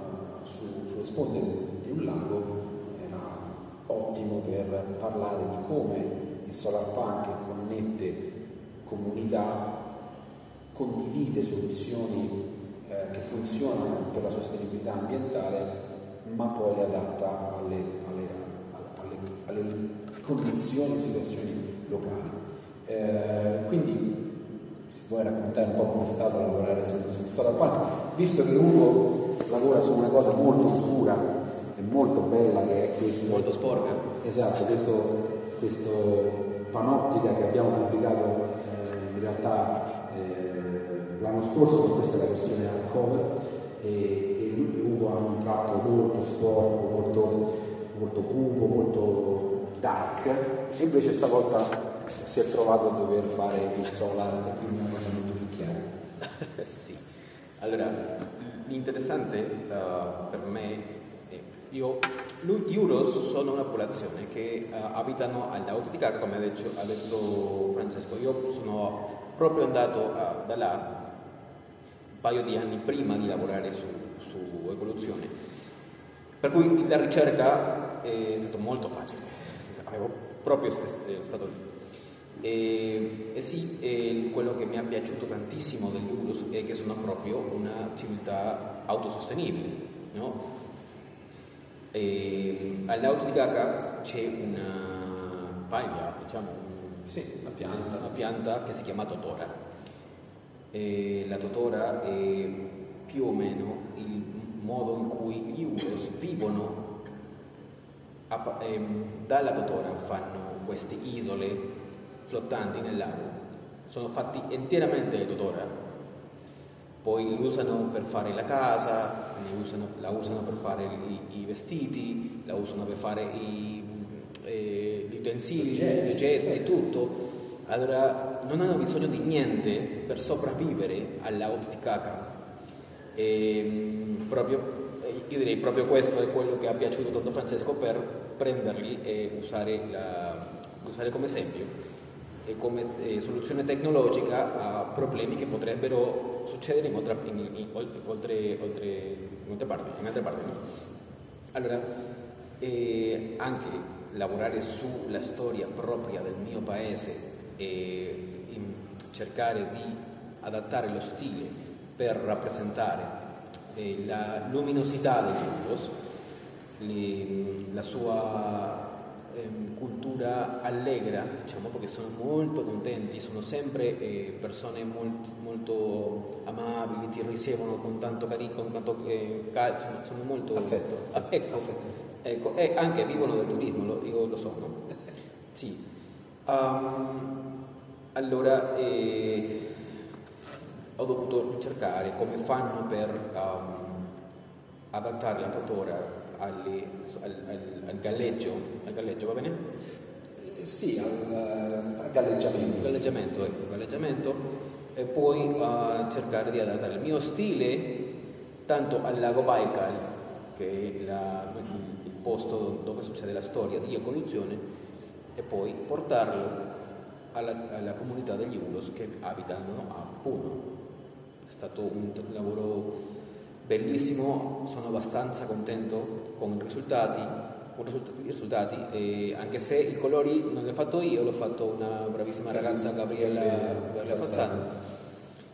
eh, su- sulle sponde un lago era ottimo per parlare di come il solar punk connette comunità, condivide soluzioni eh, che funzionano per la sostenibilità ambientale, ma poi le adatta alle, alle- alle- alle condizioni e situazioni locali. Eh, quindi si può raccontare un po' come è stato lavorare sul, sul solar punk, visto che Ugo lavora su una cosa molto oscura molto bella che è questo. Molto sporca. Esatto, questo, questo panoptica che abbiamo pubblicato eh, in realtà eh, l'anno scorso, questa è la versione hardcover, e, e lui- Ugo ha un tratto molto sporco, molto, molto cupo, molto dark, e invece stavolta si è trovato a dover fare il solar, quindi una cosa molto più chiara. sì. Allora, l'interessante eh, per me è gli Uros sono una popolazione che eh, abitano Caca, come ha detto, ha detto Francesco. Io sono proprio andato a- da là un paio di anni prima di lavorare su, su evoluzione. Per cui la ricerca è stata molto facile, avevo proprio eh, stato lì. E, e sì, e quello che mi è piaciuto tantissimo degli Urus è che sono proprio una civiltà autosostenibile, no? E all'auto di Gaga c'è una paglia, diciamo, Sì, la pianta. una pianta che si chiama totora. E la totora è più o meno il modo in cui gli Urus vivono. A ehm, dalla totora fanno queste isole flottanti nel lago. Sono fatti interamente di totora. Poi li usano per fare la casa, usano- la usano per fare i, i vestiti, la usano per fare i, eh, gli utensili, gli oggetti, tutto. Allora non hanno bisogno di niente per sopravvivere all'auto di caca. E, mm, proprio, io direi proprio questo è quello che ha piaciuto tanto Francesco per prenderli e usare, la- usare come esempio come eh, soluzione tecnologica a problemi che potrebbero succedere in, oltre, oltre, oltre, in altre parti. In altre parti no? Allora, e anche lavorare sulla storia propria del mio paese e cercare di adattare lo stile per rappresentare eh, la luminosità degli Ulos, la sua eh, cultura allegra, diciamo, perché sono molto contenti, sono sempre eh, persone molto, molto, amabili, ti ricevono con tanto carico, con tanto eh, sono, sono molto... Affetto. Ah, ecco, affetto. ecco, e anche vivono del turismo, lo, io lo so, no? Sì. Um, allora, eh, ho dovuto cercare come fanno per um, adattare la tuttora alle, al, al, al, galleggio, al galleggio va bene? Eh, sì, al, al galleggiamento. Galleggiamento, ecco, galleggiamento e poi uh, cercare di adattare il mio stile tanto al lago Baikal, che è la, il posto dove succede la storia di evoluzione, e poi portarlo alla, alla comunità degli Ulos che abitano a Puno. È stato un lavoro bellissimo, sono abbastanza contento con i risultati, con i risultati e anche se i colori non li ho fatto io, l'ho fatto una bravissima ragazza Gabriella, Gabriella Fazzano,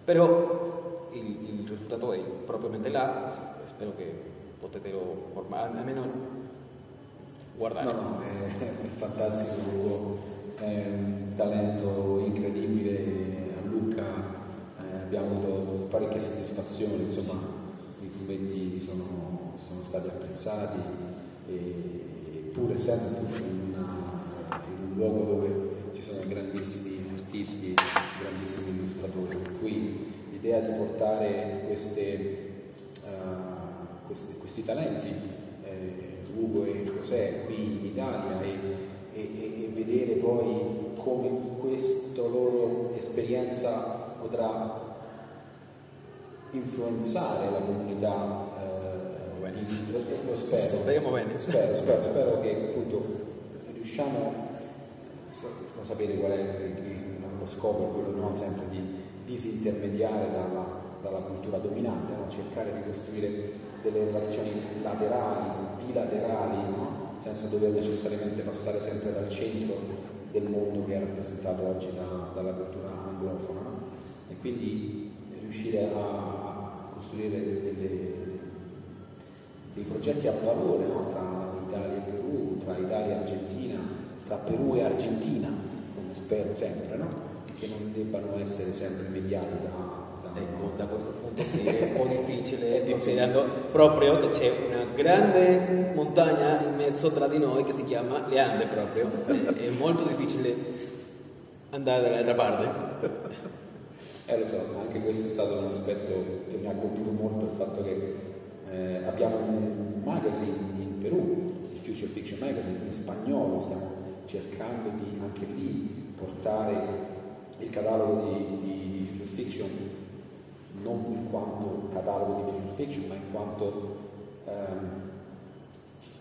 però il, il, risultato è propriamente là, spero che potete almeno guardare. No, no, è, è fantastico, è un talento incredibile a Lucca, eh, abbiamo avuto parecchie soddisfazioni, insomma fumetti sono, sono stati apprezzati e, pur essendo in, in, un luogo dove ci sono grandissimi artisti, grandissimi illustratori, per cui l'idea di portare queste, uh, questi, questi, talenti, eh, Ugo e José, qui in Italia e, e, e vedere poi come questa loro esperienza potrà influenzare la comunità eh, lo spero, speriamo bene. Spero, spero, spero che appunto riusciamo a sapere qual è lo scopo, quello no, sempre di disintermediare dalla, dalla cultura dominante, no? cercare di costruire delle relazioni laterali, bilaterali, no? senza dover necessariamente passare sempre dal centro del mondo che è rappresentato oggi da, dalla cultura anglofona. E quindi riuscire a costruire delle, dei progetti a valore no? tra Italia e Perù, tra Italia e Argentina, tra Perù e Argentina, come spero sempre, no? che non debbano essere sempre mediati da, Ecco, da questo punto sì, è un po' difficile, considerando proprio che c'è una grande montagna in mezzo tra di noi che si chiama Le Ande proprio, è molto difficile andare dall'altra parte. Eh lo so, anche questo è stato un aspetto che mi ha colpito molto il fatto che eh, abbiamo un magazine in Perù, il Future Fiction Magazine, in spagnolo, stiamo cercando di anche lì portare il catalogo di, di, di Future Fiction non in quanto catalogo di Future Fiction, ma in quanto ehm,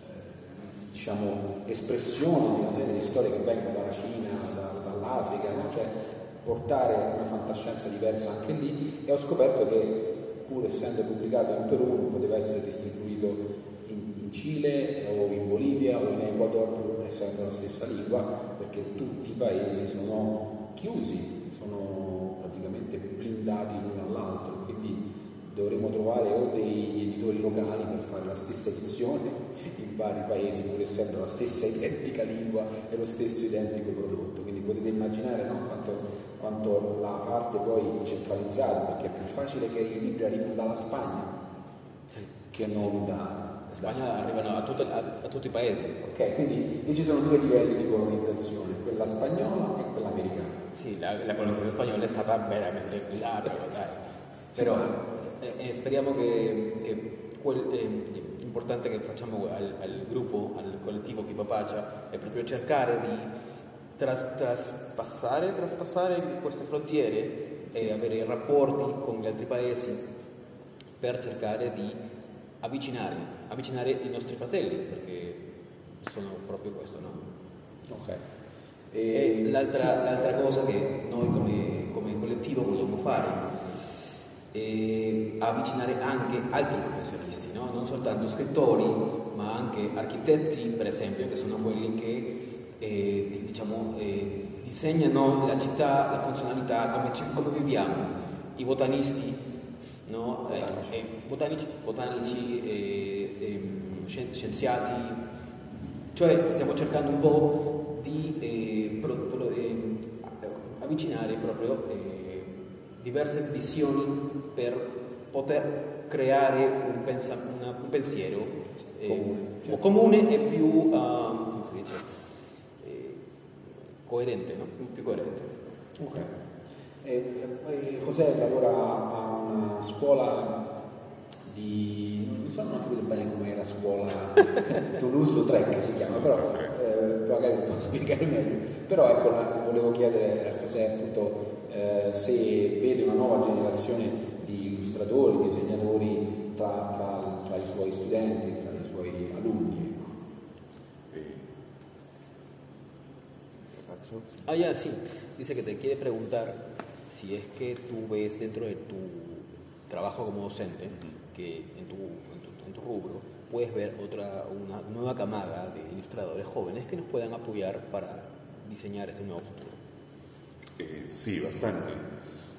eh, diciamo, espressione di una serie di storie che vengono dalla Cina, da, dall'Africa, no? cioè, portare una fantascienza diversa anche lì e ho scoperto che pur essendo pubblicato in Perù poteva essere distribuito in, in Cile o in Bolivia o in Ecuador pur essendo la stessa lingua perché tutti i paesi sono chiusi, sono praticamente blindati l'uno all'altro, quindi dovremo trovare o degli editori locali per fare la stessa edizione in vari paesi pur essendo la stessa identica lingua e lo stesso identico prodotto, quindi potete immaginare no, quanto quanto la parte poi centralizzata, perché è più facile che i libri arrivino dalla Spagna sì, che sì, non da... La Spagna arrivano a, tutto, a, a, tutti i paesi. Ok, quindi lì ci sono due livelli di colonizzazione, quella spagnola e quella americana. Sì, la, la colonizzazione spagnola è stata veramente larga. Però eh, eh, speriamo che, che quel, eh, l'importante che facciamo al, al gruppo, al collettivo Kipa Pacia, è proprio cercare di tras, traspassare, traspassare queste frontiere sì. e avere rapporti con gli altri paesi per cercare di avvicinare, avvicinare i nostri fratelli, perché sono proprio questo, no? Ok. E, e l'altra, sì. l'altra, cosa che noi come, come collettivo vogliamo fare e avvicinare anche altri professionisti, no? non soltanto scrittori, ma anche architetti, per esempio, che sono quelli che eh, diciamo, eh, disegnano la città, la funzionalità, come, come viviamo, i botanisti, no? eh, botanici, botanici ehm, scienziati, cioè stiamo cercando un po' di eh, pro, pro, ehm, avvicinare proprio eh, diverse visioni per poter creare un, pensa, una, un pensiero eh, comune, certo. comune, e più uh, eh, coerente, no? più coerente. Okay. E, José lavora a una scuola di non so non capito bene come era scuola Toulouse-Lautrec si chiama però eh, magari può spiegare meglio però ecco la, volevo chiedere a José appunto eh, se vede una nuova generazione di illustratori, disegnatori tra, tra, tra, i suoi studenti, tra i suoi alunni Ah, ya, sí. Dice que te quiere preguntar si es que tú ves dentro de tu trabajo como docente que en tu, en tu, en tu rubro puedes ver otra, una nueva camada de ilustradores jóvenes que nos puedan apoyar para disegnare ese nuovo futuro. Eh, sì, bastante.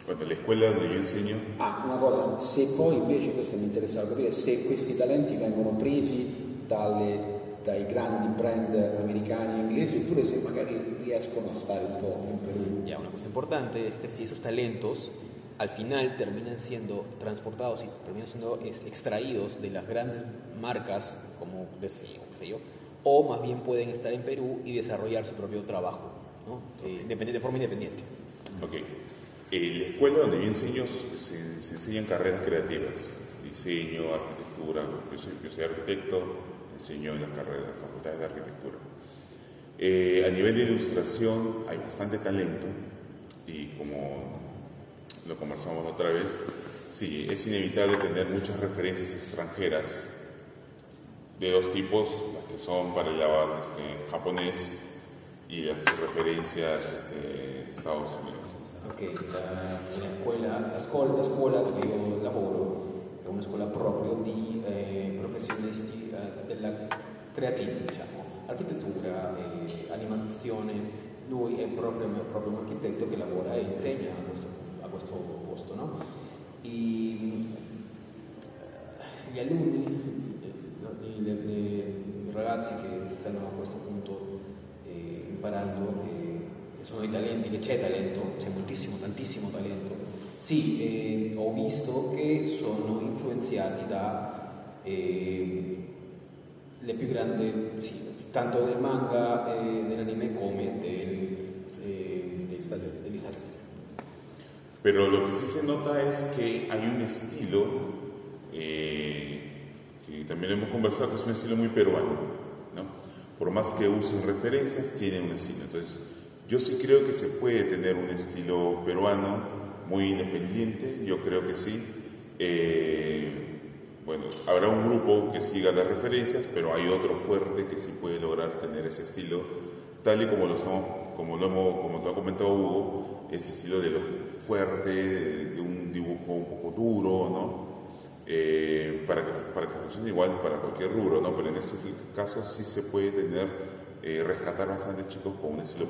Guarda, la scuola dove io insegno... Ah, una cosa, se poi invece, questo mi interessava capire, se questi talenti vengono presi dalle, dai grandi brand americani e inglesi oppure se magari riescono a stare un po' in Perù. Ya, una cosa importante es que si esos talentos al final terminan siendo transportados y terminan siendo extraídos de las grandes marcas como DC o qué sé yo, o más bien pueden estar en Perú y desarrollar su propio trabajo, ¿no? eh, de forma independiente. Ok. En la escuela donde yo enseño se, se, enseñan carreras creativas, diseño, arquitectura. Yo soy, yo soy arquitecto, enseño en las carreras, las facultades de arquitectura. Eh, a nivel de ilustración hay bastante talento y como lo conversamos otra vez, sí, es inevitable tener muchas referencias extranjeras de dos tipos, las que son para el este, japonés y las referencias este, Estados Unidos. Ok, la, la, escuela, la, scuola, la scuola dove io lavoro è una scuola proprio di eh, professionisti eh, della creativa, diciamo, architettura, eh, animazione. Lui è proprio, proprio, un architetto che lavora e insegna a questo, a questo posto. No? I, gli alunni i ragazzi che stanno a questo punto eh, imparando eh, sono i talenti, che c'è talento, c'è moltissimo, tantissimo talento. Sì, eh, ho visto che sono influenzati da eh, le più grandi, sì, tanto del manga e dell'anime come del, eh, degli Stati Uniti. Pero lo que sí se nota es que hay un estilo eh, y también hemos conversado que es un estilo muy peruano, ¿no? Por más que usen referencias, tiene un estilo. Entonces, yo sí creo que se puede tener un estilo peruano muy independiente, yo creo que sí. Eh, bueno, habrá un grupo que siga las referencias, pero hay otro fuerte que sí puede lograr tener ese estilo, tal y como lo, como lo, hemos, como lo ha comentado Hugo, ese estilo de lo fuerte, de un dibujo un poco duro, ¿no? eh, para, que, para que funcione igual para cualquier rubro, ¿no? Pero en este caso sí se puede tener, eh, rescatar bastante chicos con un estilo.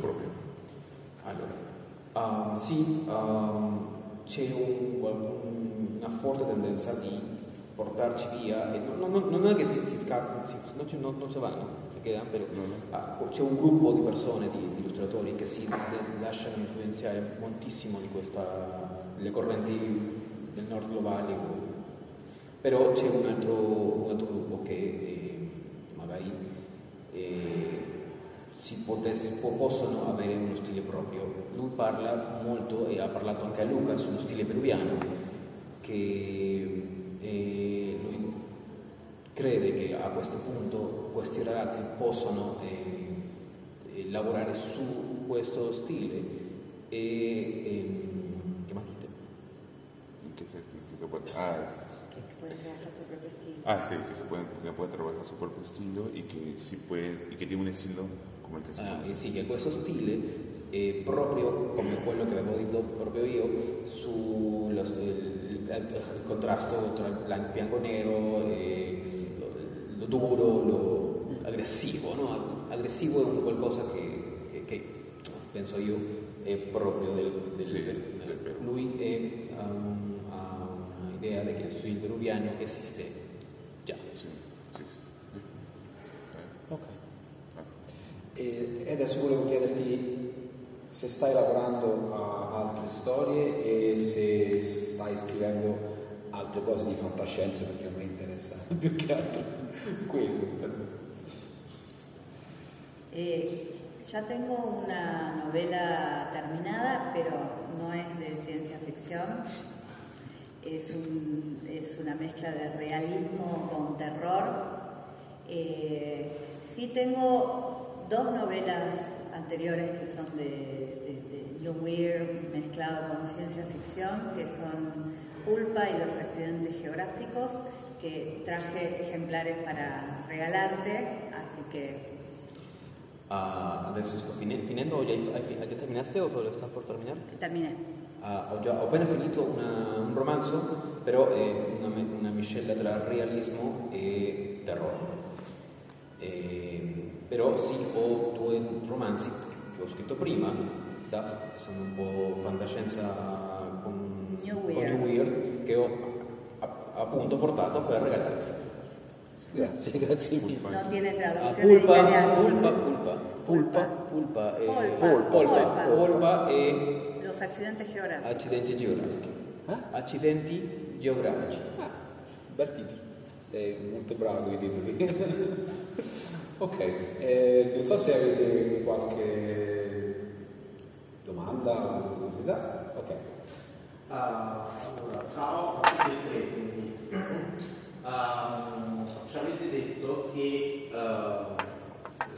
Allora, um, sì, um, c'è un, un, una forte tendenza di portarci via, e non, non, non è che si, si scappano, non, non, si vanno, si quedano, però ah, c'è un gruppo di persone, di, di illustratori che si lasciano influenzare moltissimo di questa, le correnti del nord globale però c'è un altro, un altro gruppo che eh, magari eh, potesse, possono avere uno stile proprio. Lui parla molto e ha parlato anche a Luca sullo stile peruviano, che eh, lui crede che a questo punto questi ragazzi possano eh, eh, lavorare su questo stile e, ehm, che más dite? In che senso? Ah, Ah, sí, que se puede, que puede trabajar su propio estilo y que, si puede, y que tiene un estilo si ah, sì, che questo stile è proprio come quello che avevo detto proprio io sul contrasto tra il bianco e nero, e lo, lo, duro, lo aggressivo. No? Aggressivo è un qualcosa che, che, che, penso io è proprio del, del, Sì, del- del. Lui è, um, ha un'idea di che il studio peruviano esiste già. Sì. Ok. E, e adesso volevo chiederti se stai lavorando a altre storie e se stai scrivendo altre cose di fantascienza perché a me interessa più che altro quello. Eh, ya tengo una novela terminada, pero no es de ciencia ficción. Es, un- es una mezcla de realismo con terror. Eh, sí tengo dos novelas anteriores que son de, de, de New Weird mezclado con ciencia ficción, que son Pulpa y los accidentes geográficos, que traje ejemplares para regalarte, así que Ah, adesso sto fine- finendo, o hai già terminaste o lo sta per terminare? terminé. Ah, ho, già, ho appena finito una- un romanzo, però è una, me- una miscela tra realismo e terrore. E- però sì, ho due romanzi che ho scritto prima, da, sono un po' fantascienza con, New con Weird. New Weird, che ho a- appunto portato per regalarti. Grazie, grazie mille. No tiene Ah, traduzione in pulpa, italiano. pulpa, pulpa, pulpa, pulpa, e, Polpa, polpa, polpa. polpa e Los accidentes geográficos. accidenti geografici. Eh? Accidenti geografici. Ah, bel titolo, sei molto bravo con i titoli. ok, eh, non so se avete qualche domanda o curiosità. Ok. Ah, allora, ciao a tutti e tre, quindi. Ehm, ci avete detto che ehm,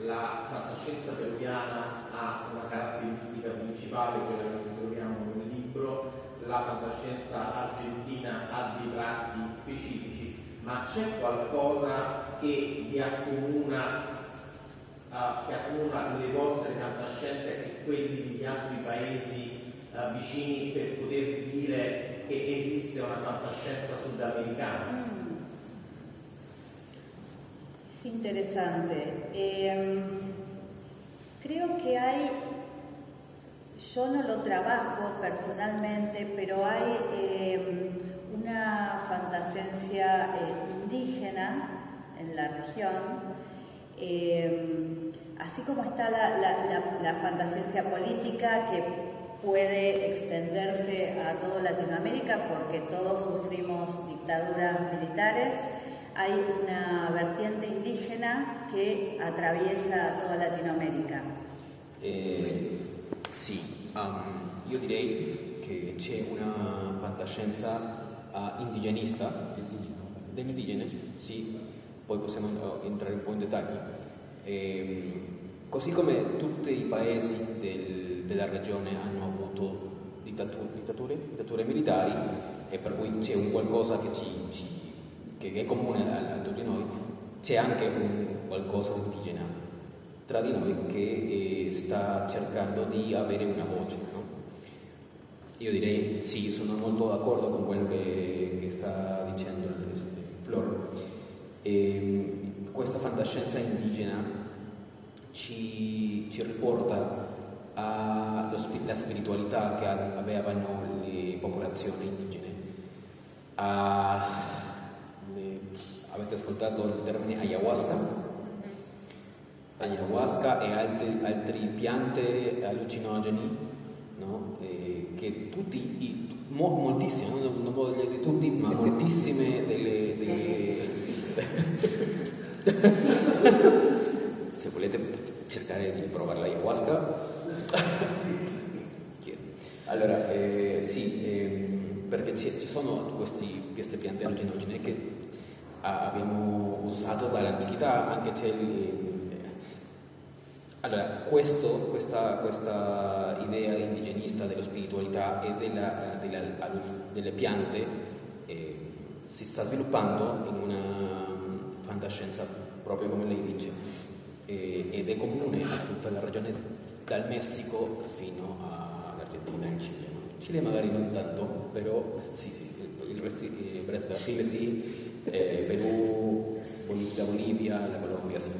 la fantascienza peruviana ha una caratteristica principale, quella che troviamo nel libro, la fantascienza argentina ha dei tratti specifici, ma c'è qualcosa che vi accomuna, eh, che accomuna le vostre fantascienze e quelli degli altri paesi eh, vicini per poter dire che esiste una fantascienza sudamericana? Mm. Es interesante. Eh, creo que hay, yo no lo trabajo personalmente, pero hay eh, una fantasía eh, indígena en la región. Eh, así como está la, la, política que puede extenderse a toda Latinoamérica porque todos sufrimos dictaduras militares, hay una vertiente indígena que atraviesa toda Latinoamérica. Eh, sì, um, io direi che c'è una fantascienza uh, indigenista, degli indigeni, sì, poi possiamo entrare un po' in dettagli. Ehm, così come tutti i paesi del- della regione hanno avuto dittatu- dittature, dittature militari e per cui c'è un qualcosa che, ci- ci- che è comune a, a tutti noi, c'è anche un qualcosa di indigena tra di noi che eh, sta cercando di avere una voce. no? Io direi sì, sono molto d'accordo con quello che, che sta dicendo este, Flor. Ehm, questa fantascienza indigena ci, ci riporta alla spiritualità che avevano le popolazioni indigene. A- le- avete ascoltato il termine ayahuasca? Ayahuasca e altri, altri piante allucinogeni no? Che tutti, i- mo- moltissime, non, non voglio dire tutti, ma moltissime delle, delle- se volete cercare di provare l'ayahuasca chiedo. allora eh, sì ehm, perché ci, sono questi, queste piante allucinogene che abbiamo usato dall'antichità anche c'è il, allora, questo, questa, questa idea indigenista dello spiritualità e della, della- delle piante eh, si sta sviluppando in una mm, fantascienza proprio come lei dice eh, ed è comune a tutta la regione dal Messico fino all'Argentina e in Cile. Cile magari non tanto, però sì, sì, il, resto, il Brasile sì, eh, Perù, la Bolivia, la Colombia sì.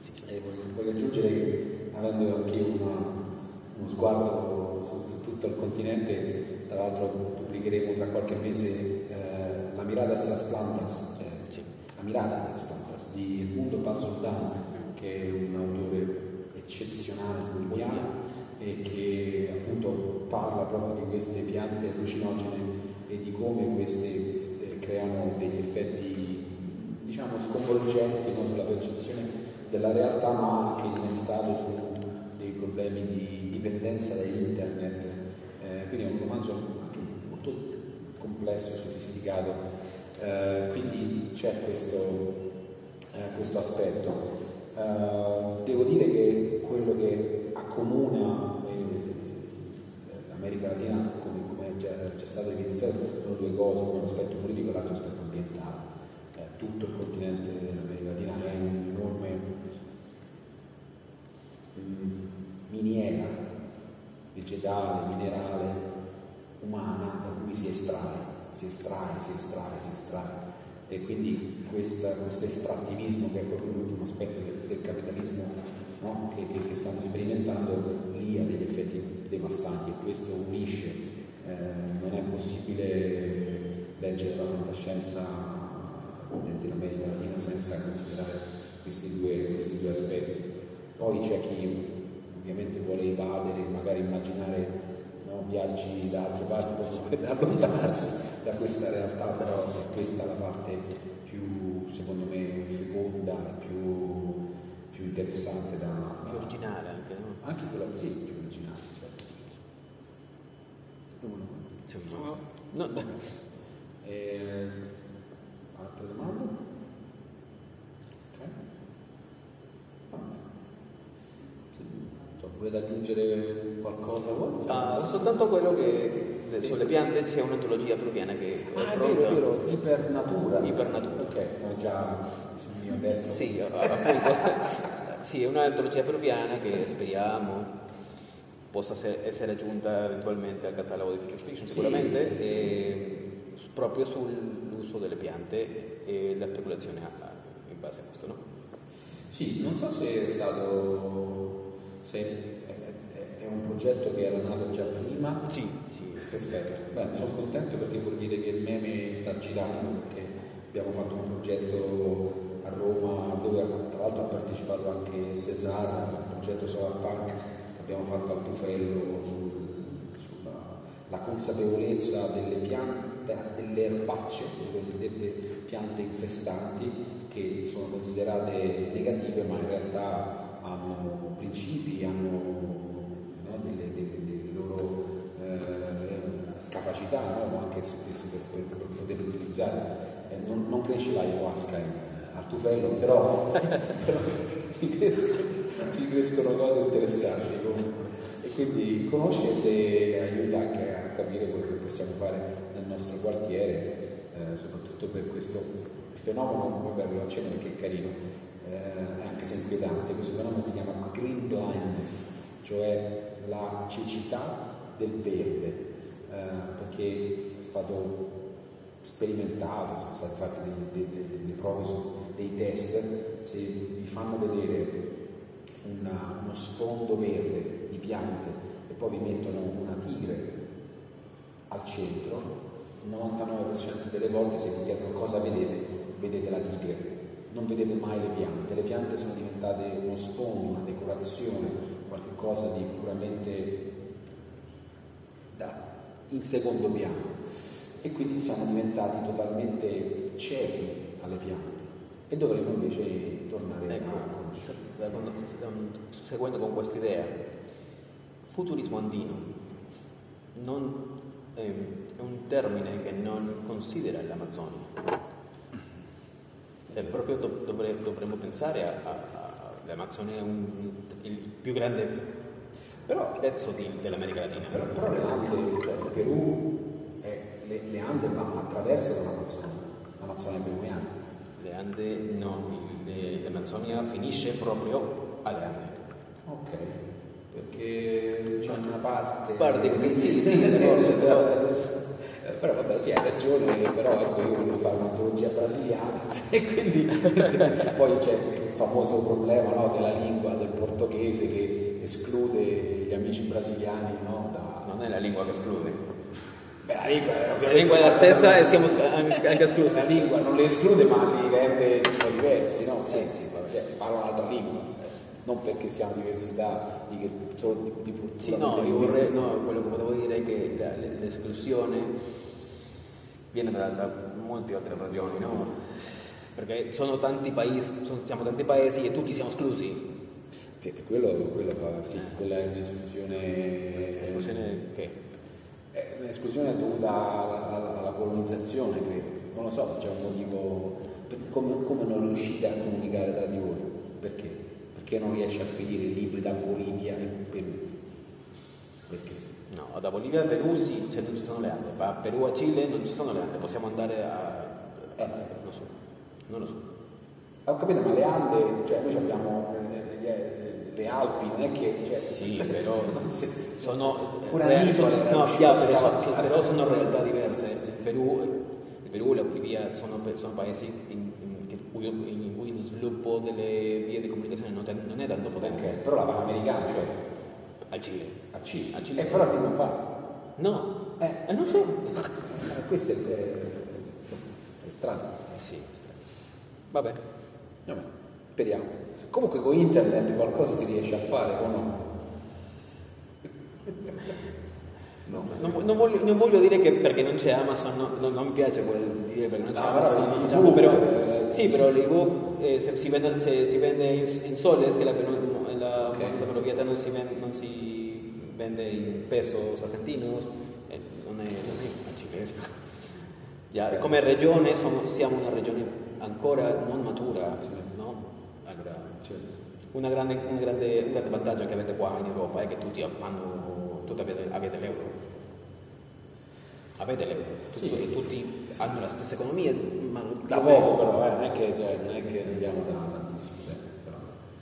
sì. Voglio, voglio, aggiungere che avendo anche io una, uno sguardo su, tutto il continente, tra l'altro pubblicheremo tra qualche mese eh, La mirada de las plantas, cioè sì. La mirada de las plantas di Edmundo Pasoldan, che è un autore eccezionale boliviano e che appunto parla proprio di queste piante allucinogene e di come queste eh, creano degli effetti diciamo sconvolgenti no, sulla percezione della realtà ma anche innestato su problemi di dipendenza da internet eh, quindi è un romanzo anche molto complesso sofisticato eh, quindi c'è questo, eh, questo aspetto Uh, devo dire che quello che accomuna eh, l'America Latina, come, come c'è, c'è stato evidenziato, sono due cose, uno aspetto politico e l'altro aspetto ambientale. Eh, tutto il continente dell'America Latina è un'enorme mm, miniera vegetale, minerale, umana da cui si estrae, si estrae, si estrae, si estrae e quindi questa, questo estrattivismo che è proprio l'ultimo aspetto del, del capitalismo no? che, che, che, stiamo sperimentando lì ha degli effetti devastanti e questo unisce, eh, non è possibile leggere la fantascienza dell'America Latina senza considerare questi due, questi due aspetti. Poi c'è chi ovviamente vuole evadere, magari immaginare no, viaggi da altre parti per allontanarsi da questa realtà, però è questa la parte più, secondo me, feconda e più, più interessante da... Più originale anche, no? Anche quella, sì, più originale, certo. No, no. no. Eh, altre domande? Ok. So, volete aggiungere qualcosa? Ah, soltanto quello che sulle piante c'è un'antologia peruviana che ah, è vero, è vero, ipernatura. Ipernatura. Ok, no, già sul mio testo. Sì, appunto. sì, è un'antologia peruviana che speriamo possa essere aggiunta eventualmente al catalogo di Future Fiction, sicuramente, sì, e proprio sull'uso delle piante e l'articolazione in base a questo, no? Sì, non so se è stato... se è un progetto che era nato già prima. Sì, sì. Perfetto. Beh, sono contento perché vuol dire che il meme sta girando, perché abbiamo fatto un progetto a Roma dove tra l'altro ha partecipato anche Cesar, un progetto Solar Punk che abbiamo fatto al Tufello sul, sulla consapevolezza delle piante, delle erbacce, le cosiddette piante infestanti, che sono considerate negative ma in realtà hanno principi, hanno delle, delle, delle loro eh, capacità, no? anche spesso per, per, per poterle utilizzare. Eh, non, non, cresce l'ayahuasca in Artufello, però, però ci, crescono, cose interessanti comunque. E quindi conoscerle aiuta anche a capire quello che possiamo fare nel nostro quartiere, eh, soprattutto per questo fenomeno, vabbè ve lo accenno perché è carino, eh, anche se inquietante, questo fenomeno si chiama green blindness, cioè la cecità del verde, eh, perché è stato sperimentato, sono state fatte delle, delle, delle prove, dei test, se vi fanno vedere una, uno sfondo verde di piante e poi vi mettono una tigre al centro, il 99% delle volte se vi chiedono cosa vedete, vedete la tigre, non vedete mai le piante, le piante sono diventate uno sfondo, una decorazione, qualcosa di puramente da, in secondo piano e quindi siamo diventati totalmente ciechi alle piante e dovremmo invece tornare ecco, a conoscere. Seguendo con questa idea, futurismo andino non, eh, è un termine che non considera l'Amazzonia. E proprio dovre, dovremmo pensare a, a l'Amazzonia è un, il più grande però, pezzo di, dell'America Latina. Però, però, le Ande, cioè il Perù, è, le, le, Ande attraversano l'Amazzonia, l'Amazzonia peruviana. Le Ande no, le, l'Amazzonia finisce proprio alle Ande. Ok, perché c'è una parte... parte che sì, sì, però, però sì, hai ragione, però ecco, io volevo fare un'antologia brasiliana e quindi poi c'è il famoso problema no, della lingua, del portoghese che esclude gli amici brasiliani no, da... Non è la lingua che esclude. Beh, la lingua, la lingua è la stessa e siamo anche esclusi. La lingua non le esclude ma li rende diversi, no? Sì, sì, cioè, parla un'altra lingua, non perché siamo diversità di, di, di Sì, no, vorrei, no, quello che volevo dire è che l'esclusione viene da, da molte altre ragioni, no? Perché sono tanti paesi, sono, siamo tanti paesi e tutti siamo esclusi. Sì, quello, quello fa, sì, quella è un'esclusione. Esclusione che? È un'esclusione dovuta alla, alla, alla, colonizzazione, credo. Non lo so, c'è un motivo. Come, come non riuscite a comunicare tra di voi? Perché? Perché non riesce a spedire i libri da Bolivia in Perù? Perché? No, da Bolivia a Perù sì, cioè non ci sono le Ande, ma a Perù a Cile non ci sono le Ande, possiamo andare a... Eh. Non lo so, non lo so. Ho capito, ma le Ande, cioè noi abbiamo le, le Alpi, non è che... Cioè, sì, però sono... Pure reali, sono, no, yeah, però, sono, però sono realtà diverse. Il Perù, il Perù e la Bolivia sono, sono paesi in, cui lo sviluppo delle vie di comunicazione non, non è tanto potente. Okay, però la Panamericana, cioè al Cile. Al Cile. Al Cile eh, sì. però non fa. No. Eh, eh non so. Eh, questo è, è, è strano. Eh sì, è strano. Vabbè. Vabbè, speriamo. Comunque con internet qualcosa si riesce a fare o no? No. Non, non, voglio, non, voglio, dire che perché non c'è Amazon, no, non, non, mi piace quel dire perché non c'è no, Amazon, non lo facciamo, però, eh, sì, però l'ebook eh, se, si vende, se si vende in, in soles, che la, la, okay. la proprietà non si, vende, non si vende in pesos argentinos, eh, non è, non è cilese. Ja, come regione sono, siamo una regione ancora non matura, no? Allora, una grande, un, grande, un grande vantaggio che avete qua in Europa è che tutti fanno, tutti avete, avete l'euro. Avete l'euro, sì. tutti, tutti hanno la stessa economia, ma da poco però, eh, non, è che, cioè, non è che andiamo da tantissimo tempo, però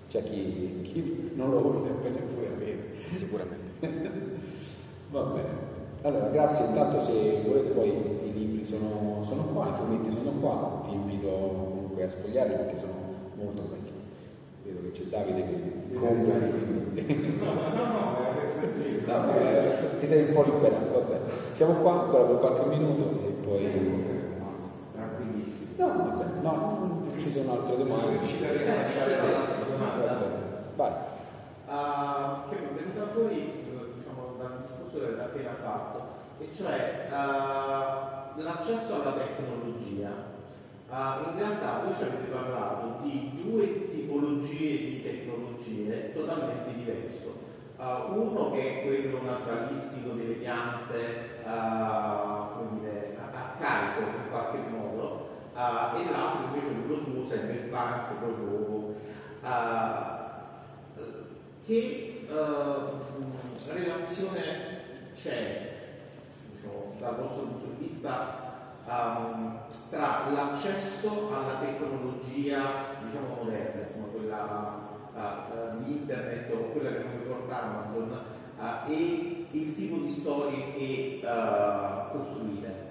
c'è chi, chi non lo vuole nemmeno pure avere. Sicuramente. Va bene. Allora, grazie, intanto se volete poi i libri sono, sono qua, i fumetti sono qua, ti invito comunque a spogliarli perché sono molto belli. C'è Davide che compra No, no, no, eh, ti sei un po' liberato, vabbè. Siamo qua ancora per qualche minuto e poi... Tranquillissimo. No, vabbè, no, ci sono altre domande. Vai. Uh, che mi è venuta fuori diciamo, dal discorso che avete appena fatto, e cioè uh, l'accesso alla tecnologia. Uh, in realtà voi ci avete parlato di due tipologie di tecnologie totalmente diverse. uno che è quello naturalistico delle piante, dire, arcaico in qualche modo, e l'altro invece quello suo sempre il punk proprio che uh, relazione c'è diciamo, dal vostro punto di vista um, tra l'accesso alla tecnologia diciamo moderna, insomma quella uh, di internet o quella che non riporta Amazon uh, e il tipo di storie che costruite?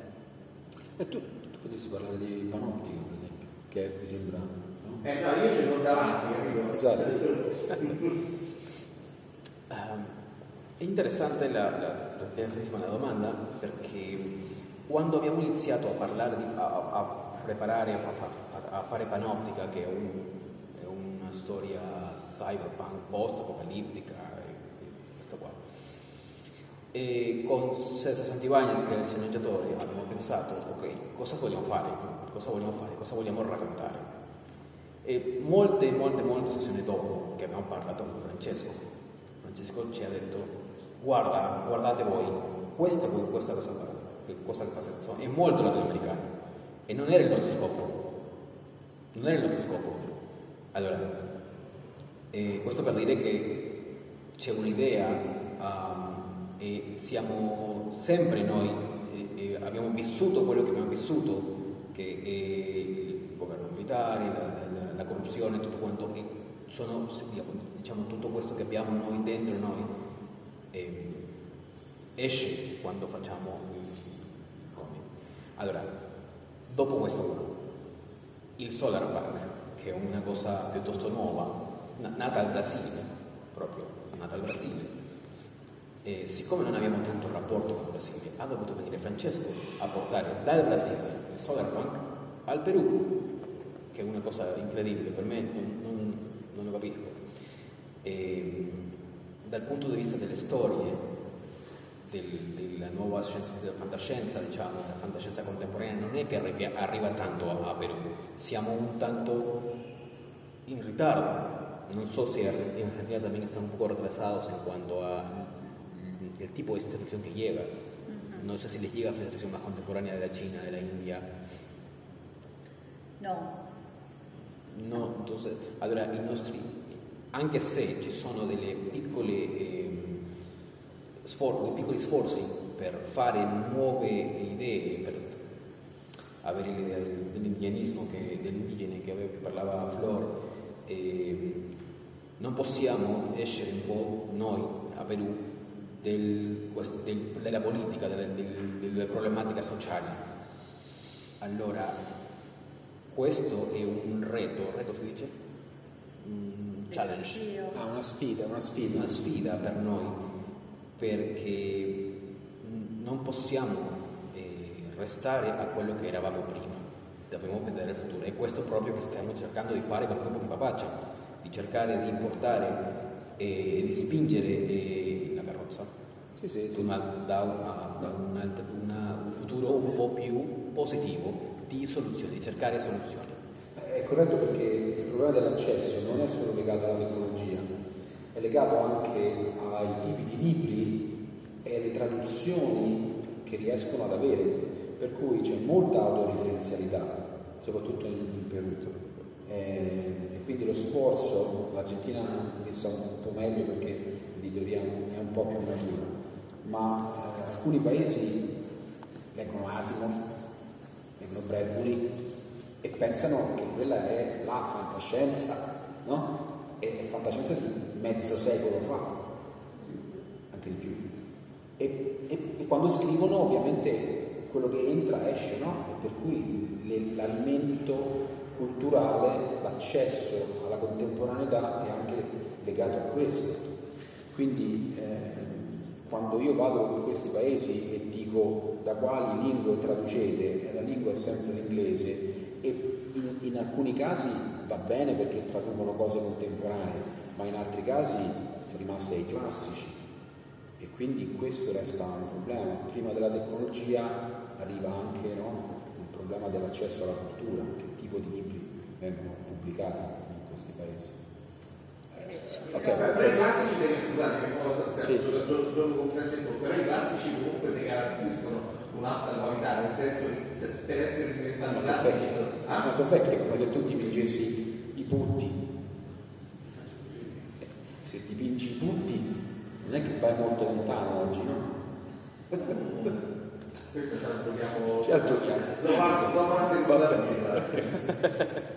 E tu, tu potresti parlare di panoptica per esempio, che mi sembra... No? Eh no, io ce l'ho davanti, capito? Esatto. Um, è interessante la, la, la, la, domanda perché quando abbiamo iniziato a parlare, di, a, a, preparare, a, a, fare Panoptica, che è, un, è una storia cyberpunk, post-apocalittica, questo qua, e con Cesar Santibagnes, che è il sceneggiatore, abbiamo pensato, ok, cosa vogliamo fare? Cosa vogliamo fare? Cosa vogliamo raccontare? E molte, molte, molte sessioni dopo che abbiamo parlato con Francesco, Francesco ci ha detto guarda, guardate voi, questa, questa cosa qua, cosa che passa, insomma, è molto latinoamericano e non era il nostro scopo, non era il nostro scopo. Allora, eh, questo per dire che c'è un'idea um, e siamo sempre noi, eh, abbiamo vissuto quello che abbiamo vissuto, che il governo militare, la, la, la corruzione, tutto quanto, e sono diciamo, tutto questo che abbiamo noi dentro noi eh, esce quando facciamo. Allora, dopo questo il Solar Park, che è una cosa piuttosto nuova, nata al Brasile, proprio nata al Brasile, e siccome non abbiamo tanto rapporto con il Brasile, ha dovuto venire Francesco a portare dal Brasile il Solar Punk al Perù, che è una cosa incredibile per me, non, non, non lo capisco. E, dal punto di vista delle storie, del, della nuova scienza, della fantascienza, diciamo, della fantascienza contemporanea, non è che arriva tanto a, Perù, siamo un tanto in ritardo. Non so se in Argentina también están un poco retrasados en cuanto a el tipo de ciencia ficción que llega. No sé si les llega ciencia ficción más contemporánea de la China, de la India. No. No, entonces, allora i nostri, anche se ci sono delle piccole eh, sfor- piccoli sforzi per fare nuove idee, per avere l'idea dell'indianismo, che, dell'indigene che, che parlava Flor, eh, non possiamo essere un po' noi a Perù del, del, della politica, delle, delle problematiche sociali. Allora, questo è un reto, reto si dice? Un challenge. Ah, una sfida, una sfida. Una sfida per noi, perché non possiamo eh, restare a quello che eravamo prima, dobbiamo vedere il futuro. E questo proprio che stiamo cercando di fare con il gruppo di Papaccia, di cercare di portare e di spingere eh, carrozza sì, sì, sì, una, da, una, da una, una, un futuro un po' più positivo di soluzioni, di cercare soluzioni. È corretto perché il problema dell'accesso non è solo legato alla tecnologia, legato anche ai tipi di libri e alle traduzioni che riescono ad avere, per cui c'è molta autoreferenzialità, soprattutto in, Perù. Eh, e quindi lo sforzo, l'Argentina ne sa un po' meglio perché l'editoria è un po' più matura, ma eh, alcuni paesi leggono Asimov, leggono Bradbury e pensano che quella è la fantascienza, no? E è fantascienza di mezzo secolo fa, anche di più. E, e, e quando scrivono ovviamente quello che entra esce, no? E per cui l'alimento culturale, l'accesso alla contemporaneità è anche legato a questo. Quindi eh, quando io vado in questi paesi e dico da quali lingue traducete, la lingua è sempre l'inglese e in, in alcuni casi va bene perché traducono cose contemporanee, ma in altri casi sono rimasti ai classici e quindi questo resta un problema. Prima della tecnologia arriva anche no, il problema dell'accesso alla cultura, che tipo di libri vengono pubblicati in questi paesi. Ok. Per i classici, scusate, poi sì. giorno con Francesco, però i classici comunque ne garantiscono un'alta qualità, nel senso che per essere diventati classici sono ah? ma sono vecchi, è come se tu dipingessi i putti. Dipingi i putti non è che vai molto lontano oggi, no? Questo ce la giochiamo. Ce la giochiamo. Dopo la seconda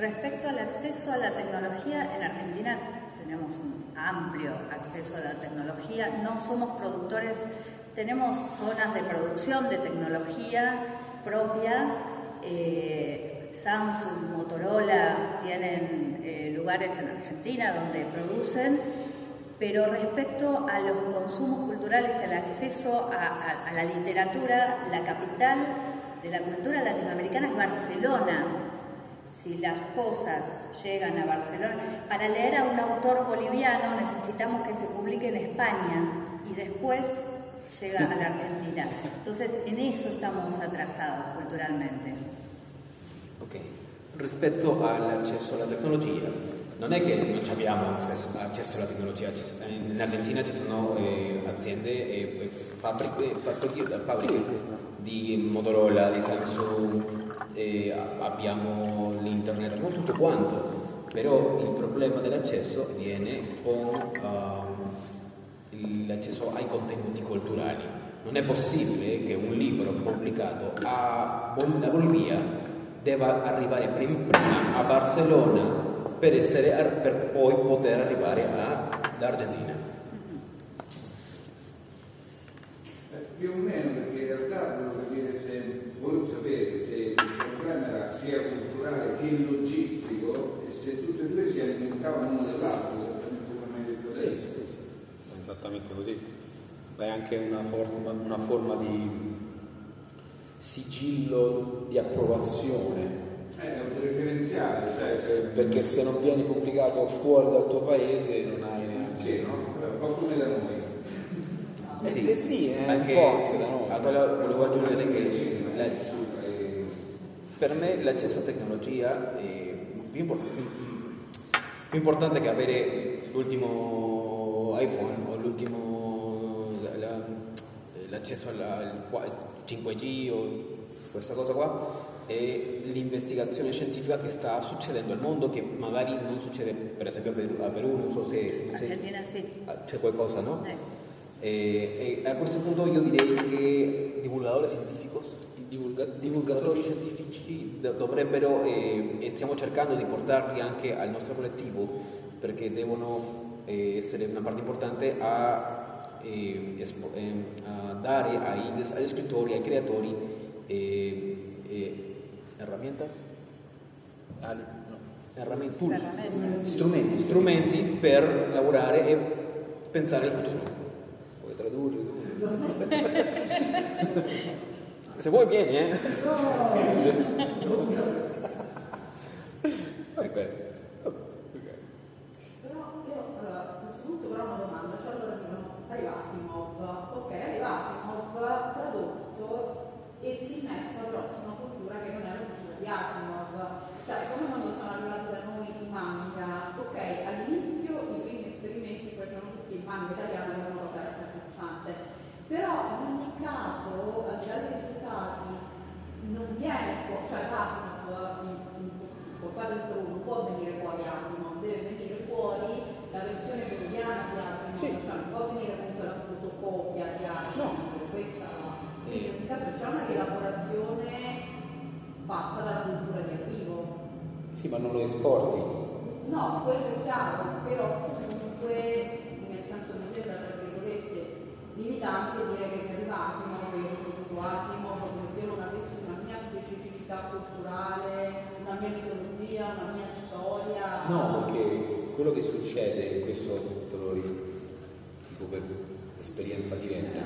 Respecto al acceso a la tecnología, en Argentina tenemos un amplio acceso a la tecnología, no somos productores, tenemos zonas de producción de tecnología propia, eh, Samsung, Motorola tienen eh, lugares en Argentina donde producen, pero respecto a los consumos culturales, el acceso a la literatura, la capital de la cultura latinoamericana es Barcelona, si las cosas llegan a Barcelona, para leer a un autor boliviano necesitamos que se publique en España y después llega a la Argentina. Entonces, en eso estamos atrasados culturalmente. Ok, rispetto all'accesso alla tecnologia, non è che non abbiamo accesso, accesso alla tecnologia, in Argentina ci sono eh, aziende e fabbriche, fabbriche, fabbriche di Motorola, di Samsung, eh, abbiamo l'internet, abbiamo tutto quanto, però il problema dell'accesso viene con uh, l'accesso ai contenuti culturali. Non è possibile che un libro pubblicato a, Bolivia debba arrivare prima a Barcellona per, essere, per poi poter arrivare all'Argentina. Più o meno perché realtà volevo capire se, volevo sapere se il problema era sia culturale che logistico e se tutte e due si alimentavano uno dell'altro, esattamente come hai detto Sì, adesso. sì, sì, è esattamente così. È anche una forma, una forma di sigillo di approvazione, È autoreferenziale, cioè eh, perché se non vieni pubblicato fuori dal tuo paese non hai neanche... sì, no? un po' come da noi. Eh, sì, è anche, un po' anche da noi. a quello volevo aggiungere che la- Eh, per me l'accesso a tecnologia è più, impor- più importante che avere l'ultimo iPhone o l'ultimo l'accesso al, al qua- 5G o questa cosa qua è l'investigazione scientifica che sta succedendo al mondo che magari non succede per esempio a Perù, a Perù, non so se, non Argentina sì. Ah, c'è qualcosa, no? Eh. E, e a questo punto io direi che divulgatori scientifici, divulga- divulgatori scientifici do- dovrebbero, eh, e stiamo cercando di portarli anche al nostro collettivo, perché devono eh, essere una parte importante a, eh, espo- ehm, a dare ai, agli scrittori, ai creatori eh, eh, herramientas, Ali- no. herramientas, tools. Strumenti, strumenti per lavorare e pensare al futuro. Puoi tradurre? Se vuoi vieni, eh. Ecco. Però io allora, a questo punto però una domanda, cioè arriva Asimov, ok, arriva Asimov tradotto e si innesta però su una cultura che non è la cultura di Asimov. Cioè come quando sono arrivati da noi i manga, ok, all'inizio i primi esperimenti poi sono tutti il manga italiano è una cosa raccapricciante. Però in ogni caso, al di là dei risultati, non viene fuori, cioè Asimov in, in, in Perù non può venire fuori Asimov, deve venire fuori la versione peruviana di Asimov, Sì. cioè non può venire comunque la fotocopia di Asimov, questa quindi in ogni caso c'è una rielaborazione fatta dalla cultura di arrivo. Sì, ma non lo esporti. No, quello è chiaro, però comunque nel senso mi sembra tra virgolette limitante dire che mi arriva Asimov, io produco Asimov, come se non avessi una mia specificità culturale, una mia mitologia, una mia storia. No, perché quello che succede, e questo te lo dico per esperienza diretta,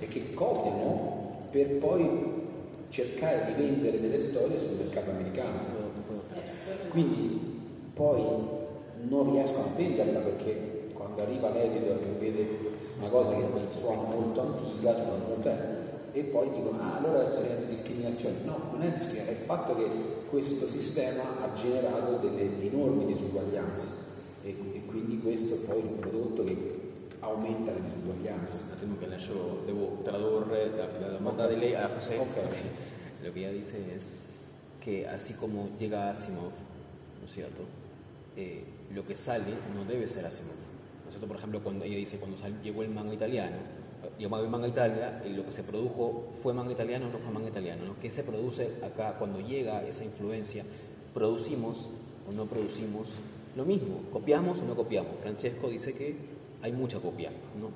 è che copiano per poi cercare di vendere delle storie sul mercato americano. Quindi poi non riescono a venderla perché quando arriva l'editor che vede una cosa che suona molto antica, suona molto e poi dicono ah allora c'è discriminazione. No, non è discriminazione, è il fatto che questo sistema ha generato delle enormi disuguaglianze e, e quindi questo è poi il prodotto che aumenta le disuguaglianze. Un attimo que lascio, debo tradurre la, la demanda de ley a José. Ok. Lo que ella dice es que así como llega Asimov, ¿no es cierto? Eh, lo que sale no debe ser Asimov. ¿No es cierto? Por ejemplo, cuando ella dice, cuando sal- llegó el manga italiano, eh, llegó el manga Italia, y lo que se produjo fue manga italiano, no fue manga italiano. ¿no? ¿Qué se produce acá cuando llega esa influencia? ¿Producimos o no producimos lo mismo? ¿Copiamos o no copiamos? Francesco dice que hay mucha copia, ¿no?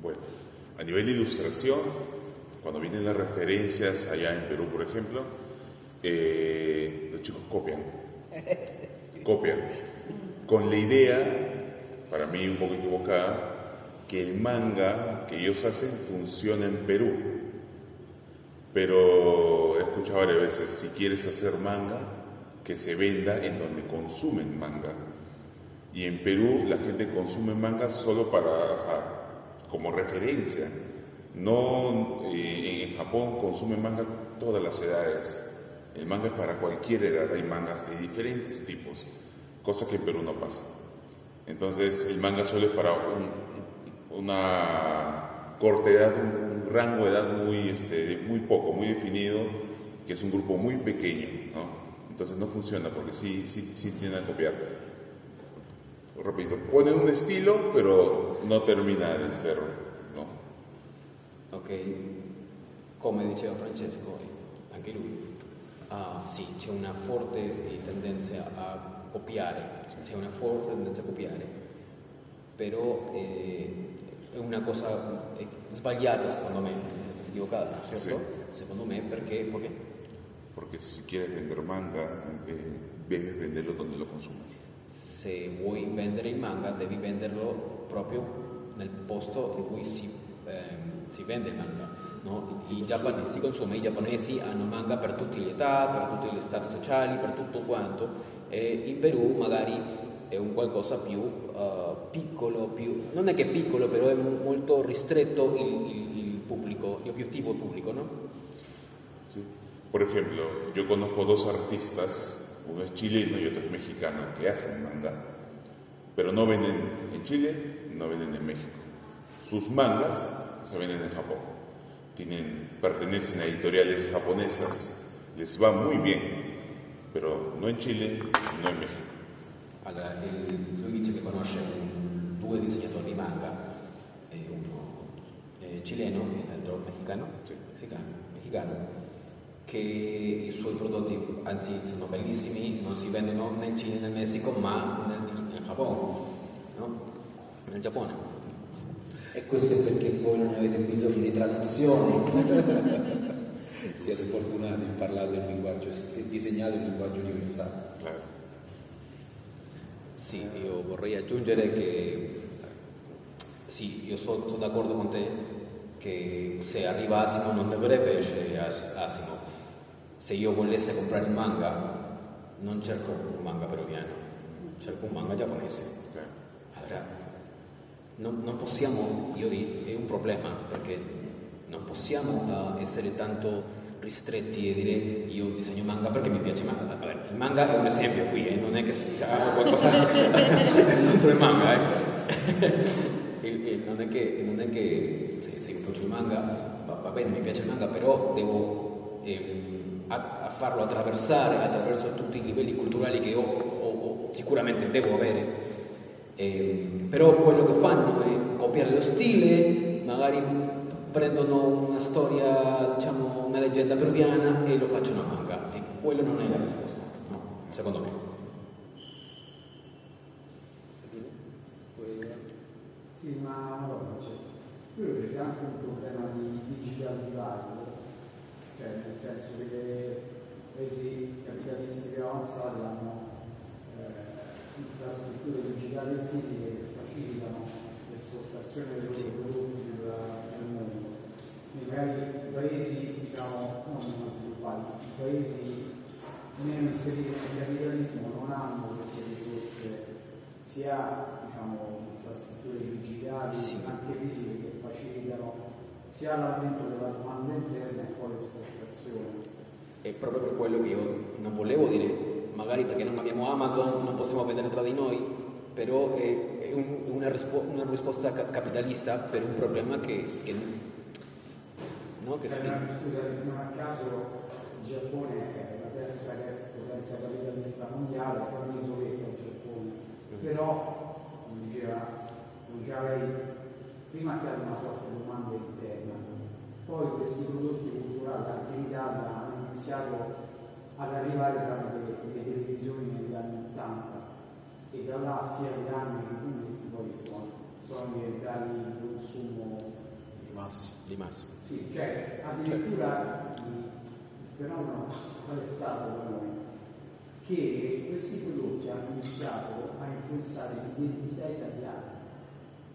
Bueno, a nivel de ilustración, cuando vienen las referencias allá en Perú, por ejemplo, eh, los chicos copian. Copian. Con la idea, para mí un poco equivocada, que el manga que ellos hacen funciona en Perú. Pero he escuchado varias veces, si quieres hacer manga, que se venda en donde consumen manga. Y en Perú la gente consume manga solo para, o sea, como referencia. No, eh, en Japón consumen manga todas las edades. El manga es para cualquier edad, hay mangas de diferentes tipos, cosa que en Perú no pasa. Entonces el manga solo es para un- una corta edad, un, un rango de edad muy, este, muy poco, muy definido, que es un grupo muy pequeño. ¿no? Entonces no funciona porque sí, sí, sí tienden a copiar. Repito, ponen un estilo, pero no termina de ser. ¿no? Ok, come diceva Francesco, anche lui, ah, sì, c'è una forte eh, tendenza a copiare, c'è una forte tendenza a copiare, però eh, è una cosa sbagliata secondo me, è equivocata, certo? Sì. Secondo me perché, perché? Porque si se quiere vender manga, eh, debes venderlo donde lo consumen. Se vuoi vendere il manga devi venderlo proprio nel posto in cui si, ehm, si vende il manga. No? I giapponesi, si consuma, i giapponesi hanno manga per tutte le età, per tutti gli stati sociali, per tutto quanto e in Perù magari è un qualcosa più uh, piccolo, più, non è che piccolo però è molto ristretto il, il, il pubblico, l'obiettivo pubblico, ¿no? Sí. Por ejemplo, yo conozco dos artistas, uno es chileno y otro es mexicano, que hacen manga, pero no venden en Chile, no venden en México. Sus mangas se venden en Japón. Tienen, pertenecen a editoriales japonesas, les va muy bien, pero no in Cile, no in Messico. Allora, lui dice che conosce due disegnatori di manga, uno cileno e l'altro mexicano, Sì. messicano, mexicano, che i suoi prodotti, anzi sono bellissimi, non si vendono né in Cile né in Messico, ma nel, nel Giappone, no? nel Giappone. E questo è perché voi non avete bisogno di traduzioni. Siete fortunati in parlare il linguaggio disegnate il linguaggio universale. Claro. Sì, io vorrei aggiungere che sì, io sono, sono d'accordo con te che se arriva Asimo non dovrebbe essere As- Asimo. Se io volessi comprare un manga, non cerco un manga peruviano, cerco un manga giapponese. Allora, non, non possiamo, io dico, è un problema perché non possiamo eh, essere tanto ristretti e dire io disegno manga perché mi piace manga. Vabbè, il manga è un esempio qui, eh, non è che cioè, hago qualcosa contro il manga. Eh. Il- il- non, è che, non è che se, se io faccio il manga va, va bene, mi piace il manga, però devo ehm, a, a farlo attraversare attraverso tutti i livelli culturali che ho, o- o sicuramente devo avere. Eh, però quello che fanno è copiare lo stile, magari prendono una storia, diciamo una leggenda peruviana e lo facciano a manga. E quello non è la risposta, no, secondo me. Sì, ma cosa c'è. Qui c'è anche un problema di digital divide, cioè nel senso che le paesi capitalisti più avanzati hanno eh, infrastrutture digitali e fisiche che facilitano l'esportazione dei loro prodotti nel- mondo. Nei paesi, diciamo, non sviluppati, i paesi meno inseriti nel capitalismo non hanno queste risorse sia diciamo, infrastrutture digitali, Sì. anche fisiche che facilitano sia l'aumento della domanda interna e poi l'esportazione. È proprio per quello che io non volevo dire, magari perché non abbiamo Amazon, non possiamo vendere tra di noi, però è, è un- una, rispo- una risposta ca- capitalista per un problema che, che, no, che non- scusa, non a caso il Giappone è la terza potenza capitalista mondiale, poi un'isoletta il Giappone. Però, come diceva, come diceva lei, prima che hanno una forte domanda interna, poi questi prodotti culturali anche in Italia hanno iniziato ad arrivare tramite le televisioni negli anni 80 e da là sia gli anni che i fumetti poi insomma, sono diventati di consumo di massa. Di massa. sì, cioè addirittura il il fenomeno qual è stato da noi? Che questi prodotti hanno iniziato a influenzare l'identità italiana.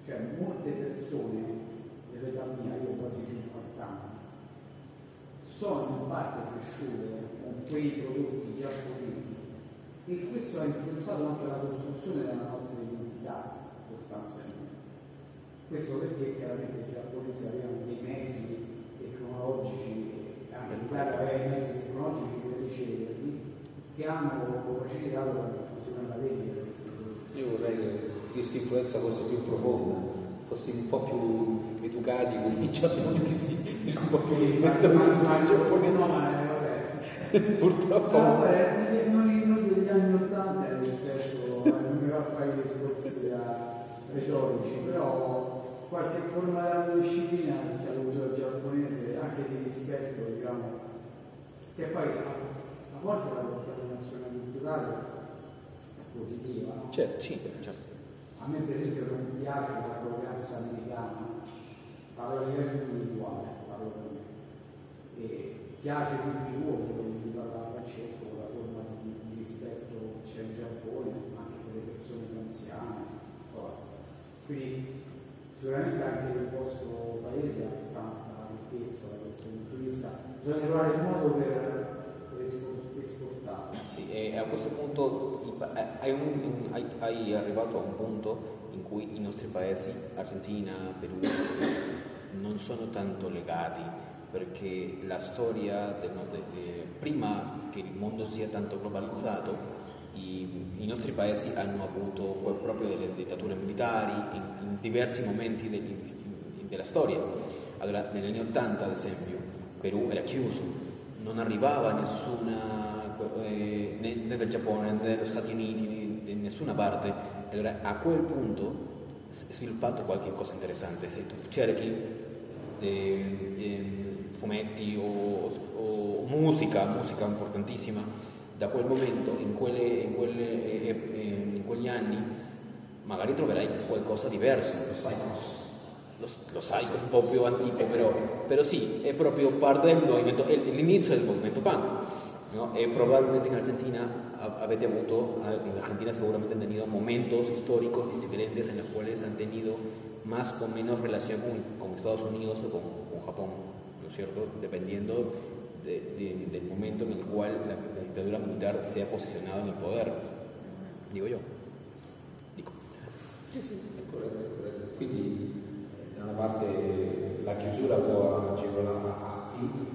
Cioè molte persone dell'età mia, io ho quasi 50 anni, sono in parte cresciute con quei prodotti giapponesi e questo ha influenzato anche la costruzione della nostra identità sostanzialmente. Questo perché chiaramente i giapponesi avevano dei mezzi tecnologici, anche l'Italia aveva i mezzi tecnologici per riceverli, che hanno facilitato la diffusione e la vendita di questi prodotti. Io vorrei questa influenza fosse più profonda, fossi un po' più educati con i giapponesi, un po' più rispettosi con i giapponesi. Purtroppo No, vabbè, noi, noi degli anni 80 rispetto, eh, non mi va a fare i discorsi retorici, però qualche forma di disciplina questa cultura giapponese, anche di rispetto, diciamo, che poi a, volte la contaminazione culturale è positiva, no? Certo, sì, certo. A me per esempio non piace l'arroganza americana, parlo a livello individuale, parlo per me. E piace tutti gli uomini, come parlava Francesco, la forma di, di rispetto c'è in Giappone, anche per le persone più anziane. Quindi sicuramente anche il vostro paese ha tanta ricchezza da questo punto di vista, bisogna trovare il modo per, per esportarlo. Sì, e a questo punto eh, hai, un, hai, hai, arrivato a un punto in cui i nostri paesi, Argentina, Perù, non sono tanto legati perché la storia, de, de, de, prima che il mondo sia tanto globalizzato, i, i, nostri paesi hanno avuto proprio delle dittature militari in, in diversi momenti degli, della storia. Allora, negli anni 80, ad esempio, Perù era chiuso, non arrivava nessuna, eh, né, né, del Giappone né degli Stati Uniti, di nessuna parte. Allora, a quel punto si è sviluppato qualche cosa interessante. Se tu cerchi eh, eh, fumetti o, o musica, musica importantissima, da quel momento, in, quelle, in, quelle, eh, eh, in quegli anni, magari troverai qualcosa diverso. Lo Psychos. Lo, lo Psycho un po' più antico, però, però, sì, è proprio parte del movimento, è l'inizio del movimento punk. ¿No? E probabilmente in Argentina avete avuto, en Argentina seguramente han tenido momentos históricos diferentes en los cuales han tenido más o menos relación con, con Estados Unidos o con, con Japón, ¿no es cierto? Dependiendo de, de, del momento en el cual la, la, dictadura militar se ha posicionado en el poder, digo yo. Dico. Sì, sì, è corretto, è corretto. Quindi da una parte la chiusura può,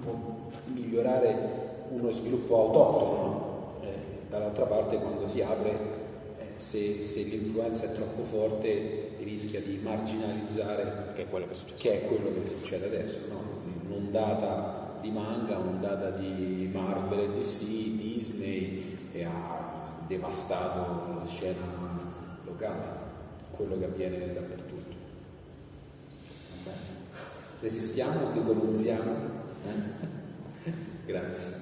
può migliorare uno sviluppo autoctono, eh, dall'altra parte quando si apre, eh, se, se, l'influenza è troppo forte rischia di marginalizzare che è quello che, che, è quello che succede adesso, no? un'ondata di manga, ondata di Marvel e DC, Disney e ha devastato la scena locale, quello che avviene dappertutto. Resistiamo, decolonizziamo? Eh? Grazie.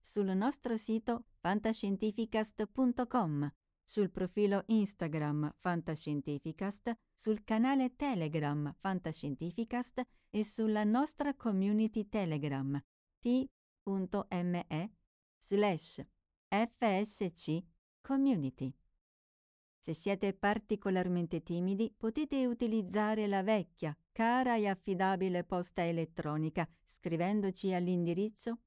sul nostro sito fantascientificast.com sul profilo Instagram Fantascientificast, sul canale Telegram Fantascientificast e sulla nostra community Telegram t.me slash fsc community. Se siete particolarmente timidi potete utilizzare la vecchia, cara e affidabile posta elettronica scrivendoci all'indirizzo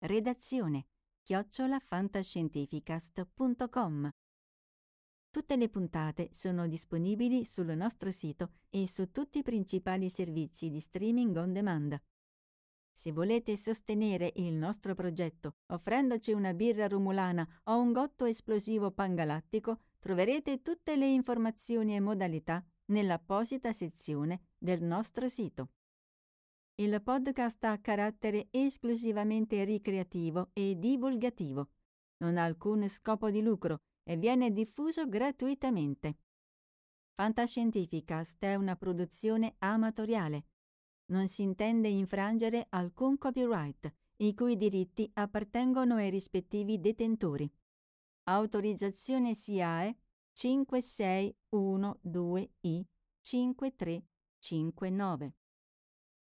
redazione chiocciolafantascientificast.com Tutte le puntate sono disponibili sul nostro sito e su tutti i principali servizi di streaming on demand. Se volete sostenere il nostro progetto offrendoci una birra rumulana o un gotto esplosivo pangalattico, troverete tutte le informazioni e modalità nell'apposita sezione del nostro sito. Il podcast ha carattere esclusivamente ricreativo e divulgativo. Non ha alcun scopo di lucro e viene diffuso gratuitamente. Fantascientificast è una produzione amatoriale. Non si intende infrangere alcun copyright, i cui diritti appartengono ai rispettivi detentori. Autorizzazione SIAE 5612I 5359.